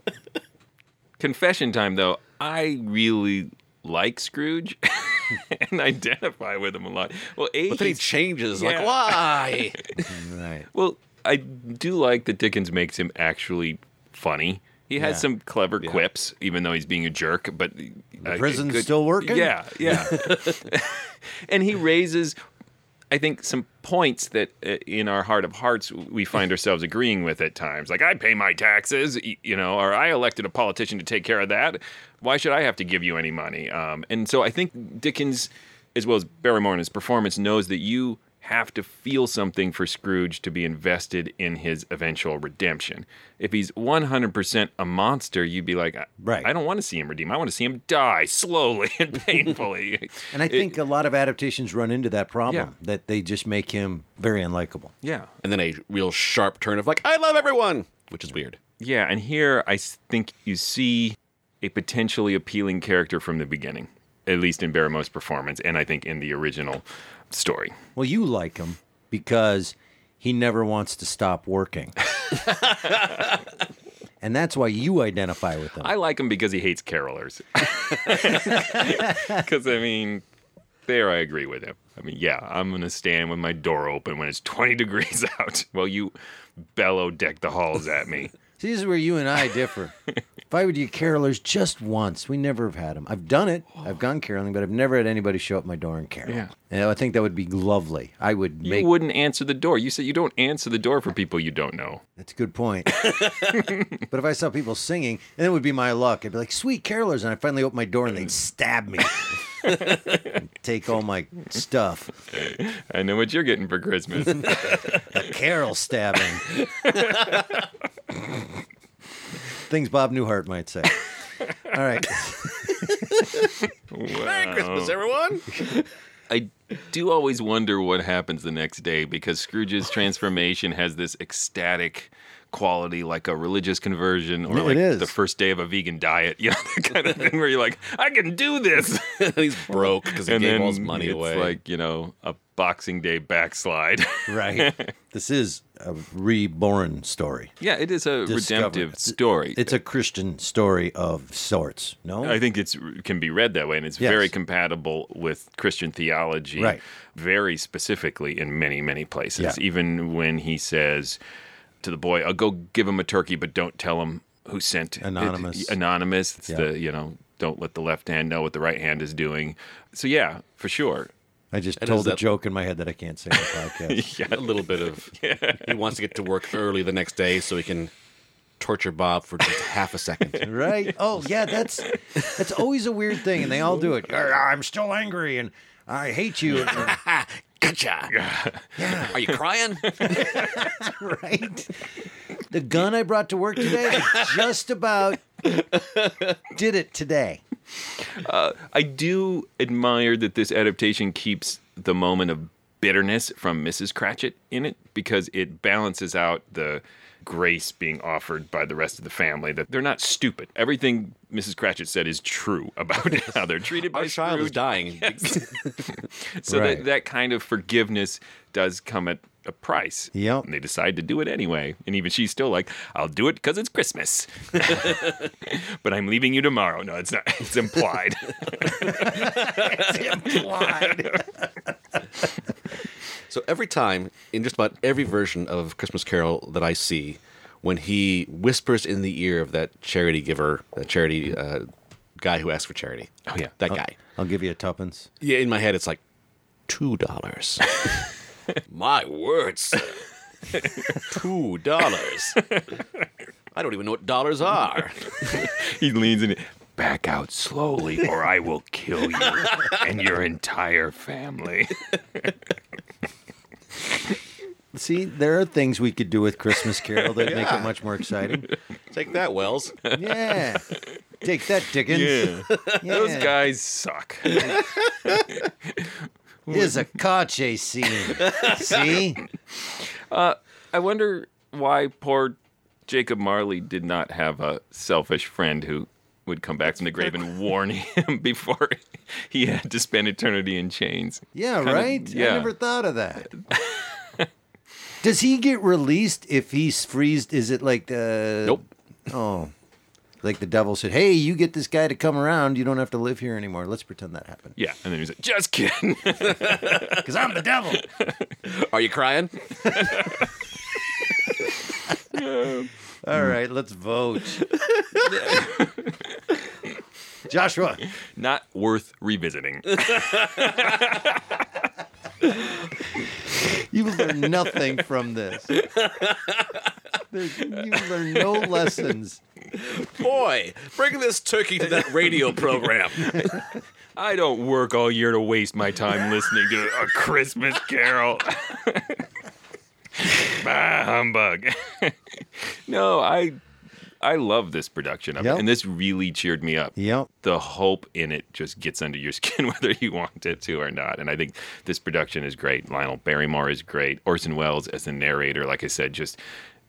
Confession time, though. I really like Scrooge and identify with him a lot. Well, A, But then he he's- changes. Like, Yeah. why? right. Well, I do like that Dickens makes him actually funny. He has Yeah. some clever quips, even though he's being a jerk. But the prison's still working? Yeah, yeah. and he raises, I think, some points that uh, in our heart of hearts we find ourselves agreeing with at times. Like, I pay my taxes, you know, or I elected a politician to take care of that. Why should I have to give you any money? Um, and so I think Dickens, as well as Barrymore in his performance, knows that you have to feel something for Scrooge to be invested in his eventual redemption. If he's 100% a monster, you'd be like, right. I don't want to see him redeem. I want to see him die slowly and painfully. And I It- think a lot of adaptations run into that problem that they just make him very unlikable. Yeah. And then a real sharp turn of like, I love everyone, which is weird. Yeah, and here I think you see a potentially appealing character from the beginning, at least in Barrymore's performance, and I think in the original story. Well, you like him because he never wants to stop working. and that's why you identify with him. I like him because he hates carolers. Because, I mean, there I agree with him. I mean, yeah, I'm going to stand with my door open when it's 20 degrees out while you bellow deck the halls at me. See, this is where you and I differ. If I would do carolers just once, we never have had them. I've done it. Oh. I've gone caroling, but I've never had anybody show up my door and carol. Yeah. And I think that would be lovely. I would You wouldn't answer the door. You said you don't answer the door for people you don't know. That's a good point. but if I saw people singing, and it would be my luck. I'd be like, "Sweet carolers," and I finally open my door, and they'd stab me, take all my stuff. I know what you're getting for Christmas. a carol stabbing. Things Bob Newhart might say. All right. Merry Christmas, everyone. I do always wonder what happens the next day because Scrooge's transformation has this ecstatic quality, like a religious conversion or It like is. the first day of a vegan diet. You know, that kind of thing where you're like, I can do this. He's broke because he and gave then all his money it's away. like, you know, a Boxing Day backslide. Right. this is a reborn story. yeah, it is a Discover- redemptive story. It's a Christian story of sorts. No, I think it's can be read that way, and it's Yes. very compatible with Christian theology, Right. Very specifically in many many places. Yeah. Even when he says to the boy, "I'll go give him a turkey, but don't tell him who sent it." Anonymous. anonymous. It's Yeah. the you know, don't let the left hand know what the right hand is doing. So yeah, for sure. I just It told is a that- joke in my head that I can't say on the podcast. yeah, a little bit of. yeah. He wants to get to work early the next day so he can torture Bob for just half a second. right? Oh, yeah, that's that's always a weird thing, and they all do it. I'm still angry, and I hate you. gotcha. Are you crying? right? The gun I brought to work today, I just about did it today. Uh, I do admire that this adaptation keeps the moment of bitterness from Mrs. Cratchit in it because it balances out the grace being offered by the rest of the family that they're not stupid. Everything Mrs. Cratchit said is true about how they're treated by Our child is Scrooge. dying. So Right. that, that kind of forgiveness does come at price. Yep. And they decide to do it anyway. And even she's still like, I'll do it because it's Christmas. but I'm leaving you tomorrow. No, it's not. It's implied. it's implied. so every time, in just about every version of Christmas Carol that I see, when he whispers in the ear of that charity giver, that charity uh, guy who asks for charity. Oh, yeah. That I'll, guy. I'll give you a tuppence. Yeah, in my head, it's like, $2. My words, sir. Two dollars. I don't even know what dollars are. he leans in. Back out slowly, or I will kill you and your entire family. See, there are things we could do with Christmas Carol that make it much more exciting. Take that, Welles. Yeah. Take that, Dickens. Yeah. Those guys suck. Here's a car chase scene. See? Uh, I wonder why poor Jacob Marley did not have a selfish friend who would come back from the grave and warn him before he had to spend eternity in chains. Yeah, Kinda- right? yeah. I never thought of that. Does he get released if he's freezed? Is it like the. Nope. Oh. Like the devil said, "Hey, you get this guy to come around. You don't have to live here anymore. Let's pretend that happened." Yeah, and then he's like, "Just kidding," because I'm the devil. Are you crying? All right, let's vote. Joshua. Not worth revisiting. You learn nothing from this. There's- You learn no lessons. Boy, bring this turkey to that radio program. I don't work all year to waste my time listening to a Christmas carol. bah, humbug. no, I I love this production of Yep. it, and this really cheered me up. Yep. The hope in it just gets under your skin whether you want it to or not. And I think this production is great. Lionel Barrymore is great. Orson Welles as the narrator, like I said, just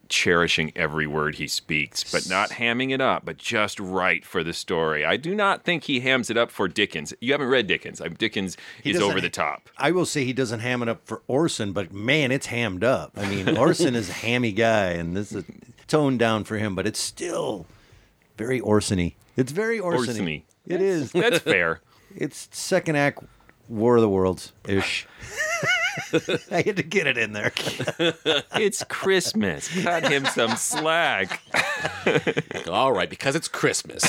cherishing every word he speaks, but not hamming it up, but just right for the story. I do not think he hams it up for Dickens. You haven't read Dickens. Dickens He is over the top. I will say he doesn't ham it up for Orson, but man, it's hammed up. I mean, Orson is a hammy guy, and this is toned down for him, but it's still very Orson-y. It's very Orson-y. Orson-y. It is. That's fair. It's second act War of the Worlds ish. I had to get it in there. it's Christmas. Cut him some slack. All right, because it's Christmas.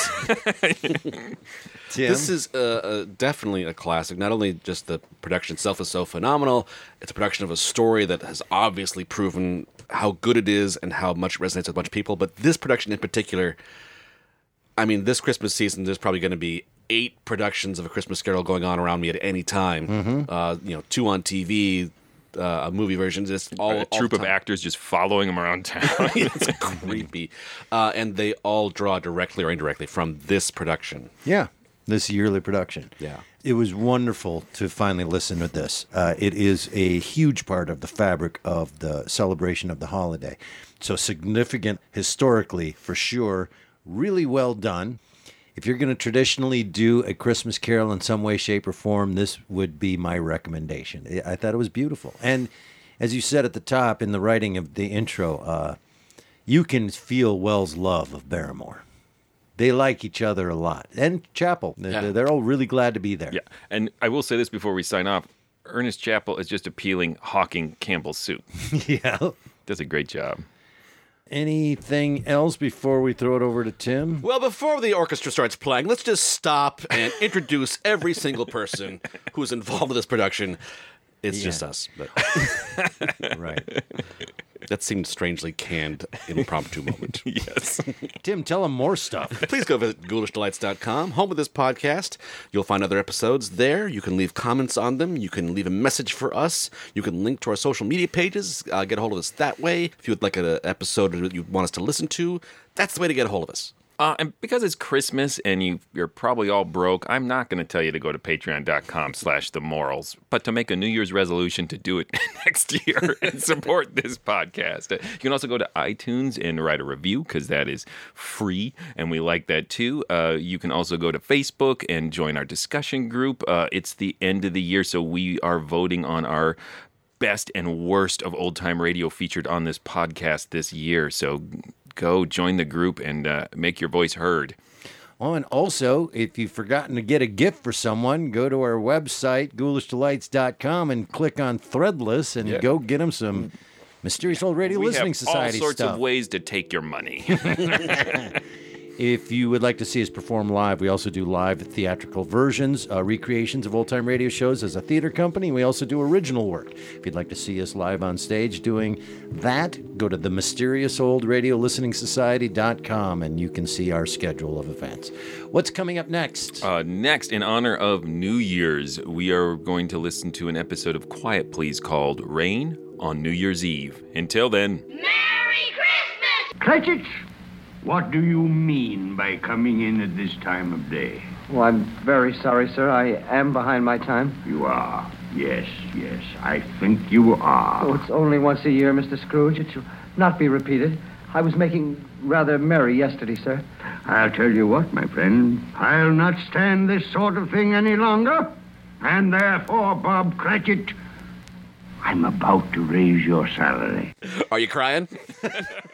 Tim? This is uh, uh, definitely a classic. Not only just the production itself is so phenomenal, it's a production of a story that has obviously proven how good it is and how much it resonates with a bunch of people. But this production in particular, I mean, this Christmas season, there's probably going to be eight productions of A Christmas Carol going on around me at any time. Mhm. Uh, you know, two on TV, uh, a movie version, just all a all troupe of actors just following them around town. it's creepy, uh, and they all draw directly or indirectly from this production. Yeah, this yearly production. Yeah. It was wonderful to finally listen to this. Uh, it is a huge part of the fabric of the celebration of the holiday. So significant historically, for sure. Really well done. If you're going to traditionally do a Christmas carol in some way, shape, or form, this would be my recommendation. I thought it was beautiful. And as you said at the top in the writing of the intro, uh, you can feel Welles' love of Barrymore. They like each other a lot. And Chappell, they're, Yeah. they're all really glad to be there. Yeah, and I will say this before we sign off: Ernest Chappell is just appealing, hawking Campbell's soup. yeah, does a great job. Anything else before we throw it over to Tim? Well, before the orchestra starts playing, let's just stop and introduce every single person who's involved in this production. It's Yeah. just us, but right. That seemed strangely canned, impromptu moment. yes. Tim, tell them more stuff. Please go visit ghoulishdelights.com, home of this podcast. You'll find other episodes there. You can leave comments on them. You can leave a message for us. You can link to our social media pages, uh, get a hold of us that way. If you would like an episode that you want us to listen to, that's the way to get a hold of us. Uh, and because it's Christmas and you, you're probably all broke, I'm not going to tell you to go to patreon.com slash the MORLS, but to make a New Year's resolution to do it next year and support this podcast. Uh, You can also go to iTunes and write a review because that is free and we like that too. Uh, you can also go to Facebook and join our discussion group. Uh, it's the end of the year, so we are voting on our best and worst of old time radio featured on this podcast this year. So go join the group and uh, make your voice heard. Oh, and also, if you've forgotten to get a gift for someone, go to our website, ghoulishdelights.com, and click on Threadless and Yeah. go get them some Mysterious Old Radio we Listening Society all sorts stuff. of ways to take your money. If you would like to see us perform live, we also do live theatrical versions, uh, recreations of old time radio shows as a theater company. We also do original work. If you'd like to see us live on stage doing that, go to the Mysterious Old Radio Listening Society.com and you can see our schedule of events. What's coming up next? Uh, next, in honor of New Year's, we are going to listen to an episode of Quiet Please called Rain on New Year's Eve. Until then, Merry Christmas, Cratchit, what do you mean by coming in at this time of day? Well, I'm very sorry, sir. I am behind my time. You are. Yes, yes. I think you are. Oh, it's only once a year, Mr. Scrooge. It shall not be repeated. I was making rather merry yesterday, sir. I'll tell you what, my friend. I'll not stand this sort of thing any longer. And therefore, Bob Cratchit, I'm about to raise your salary. Are you crying?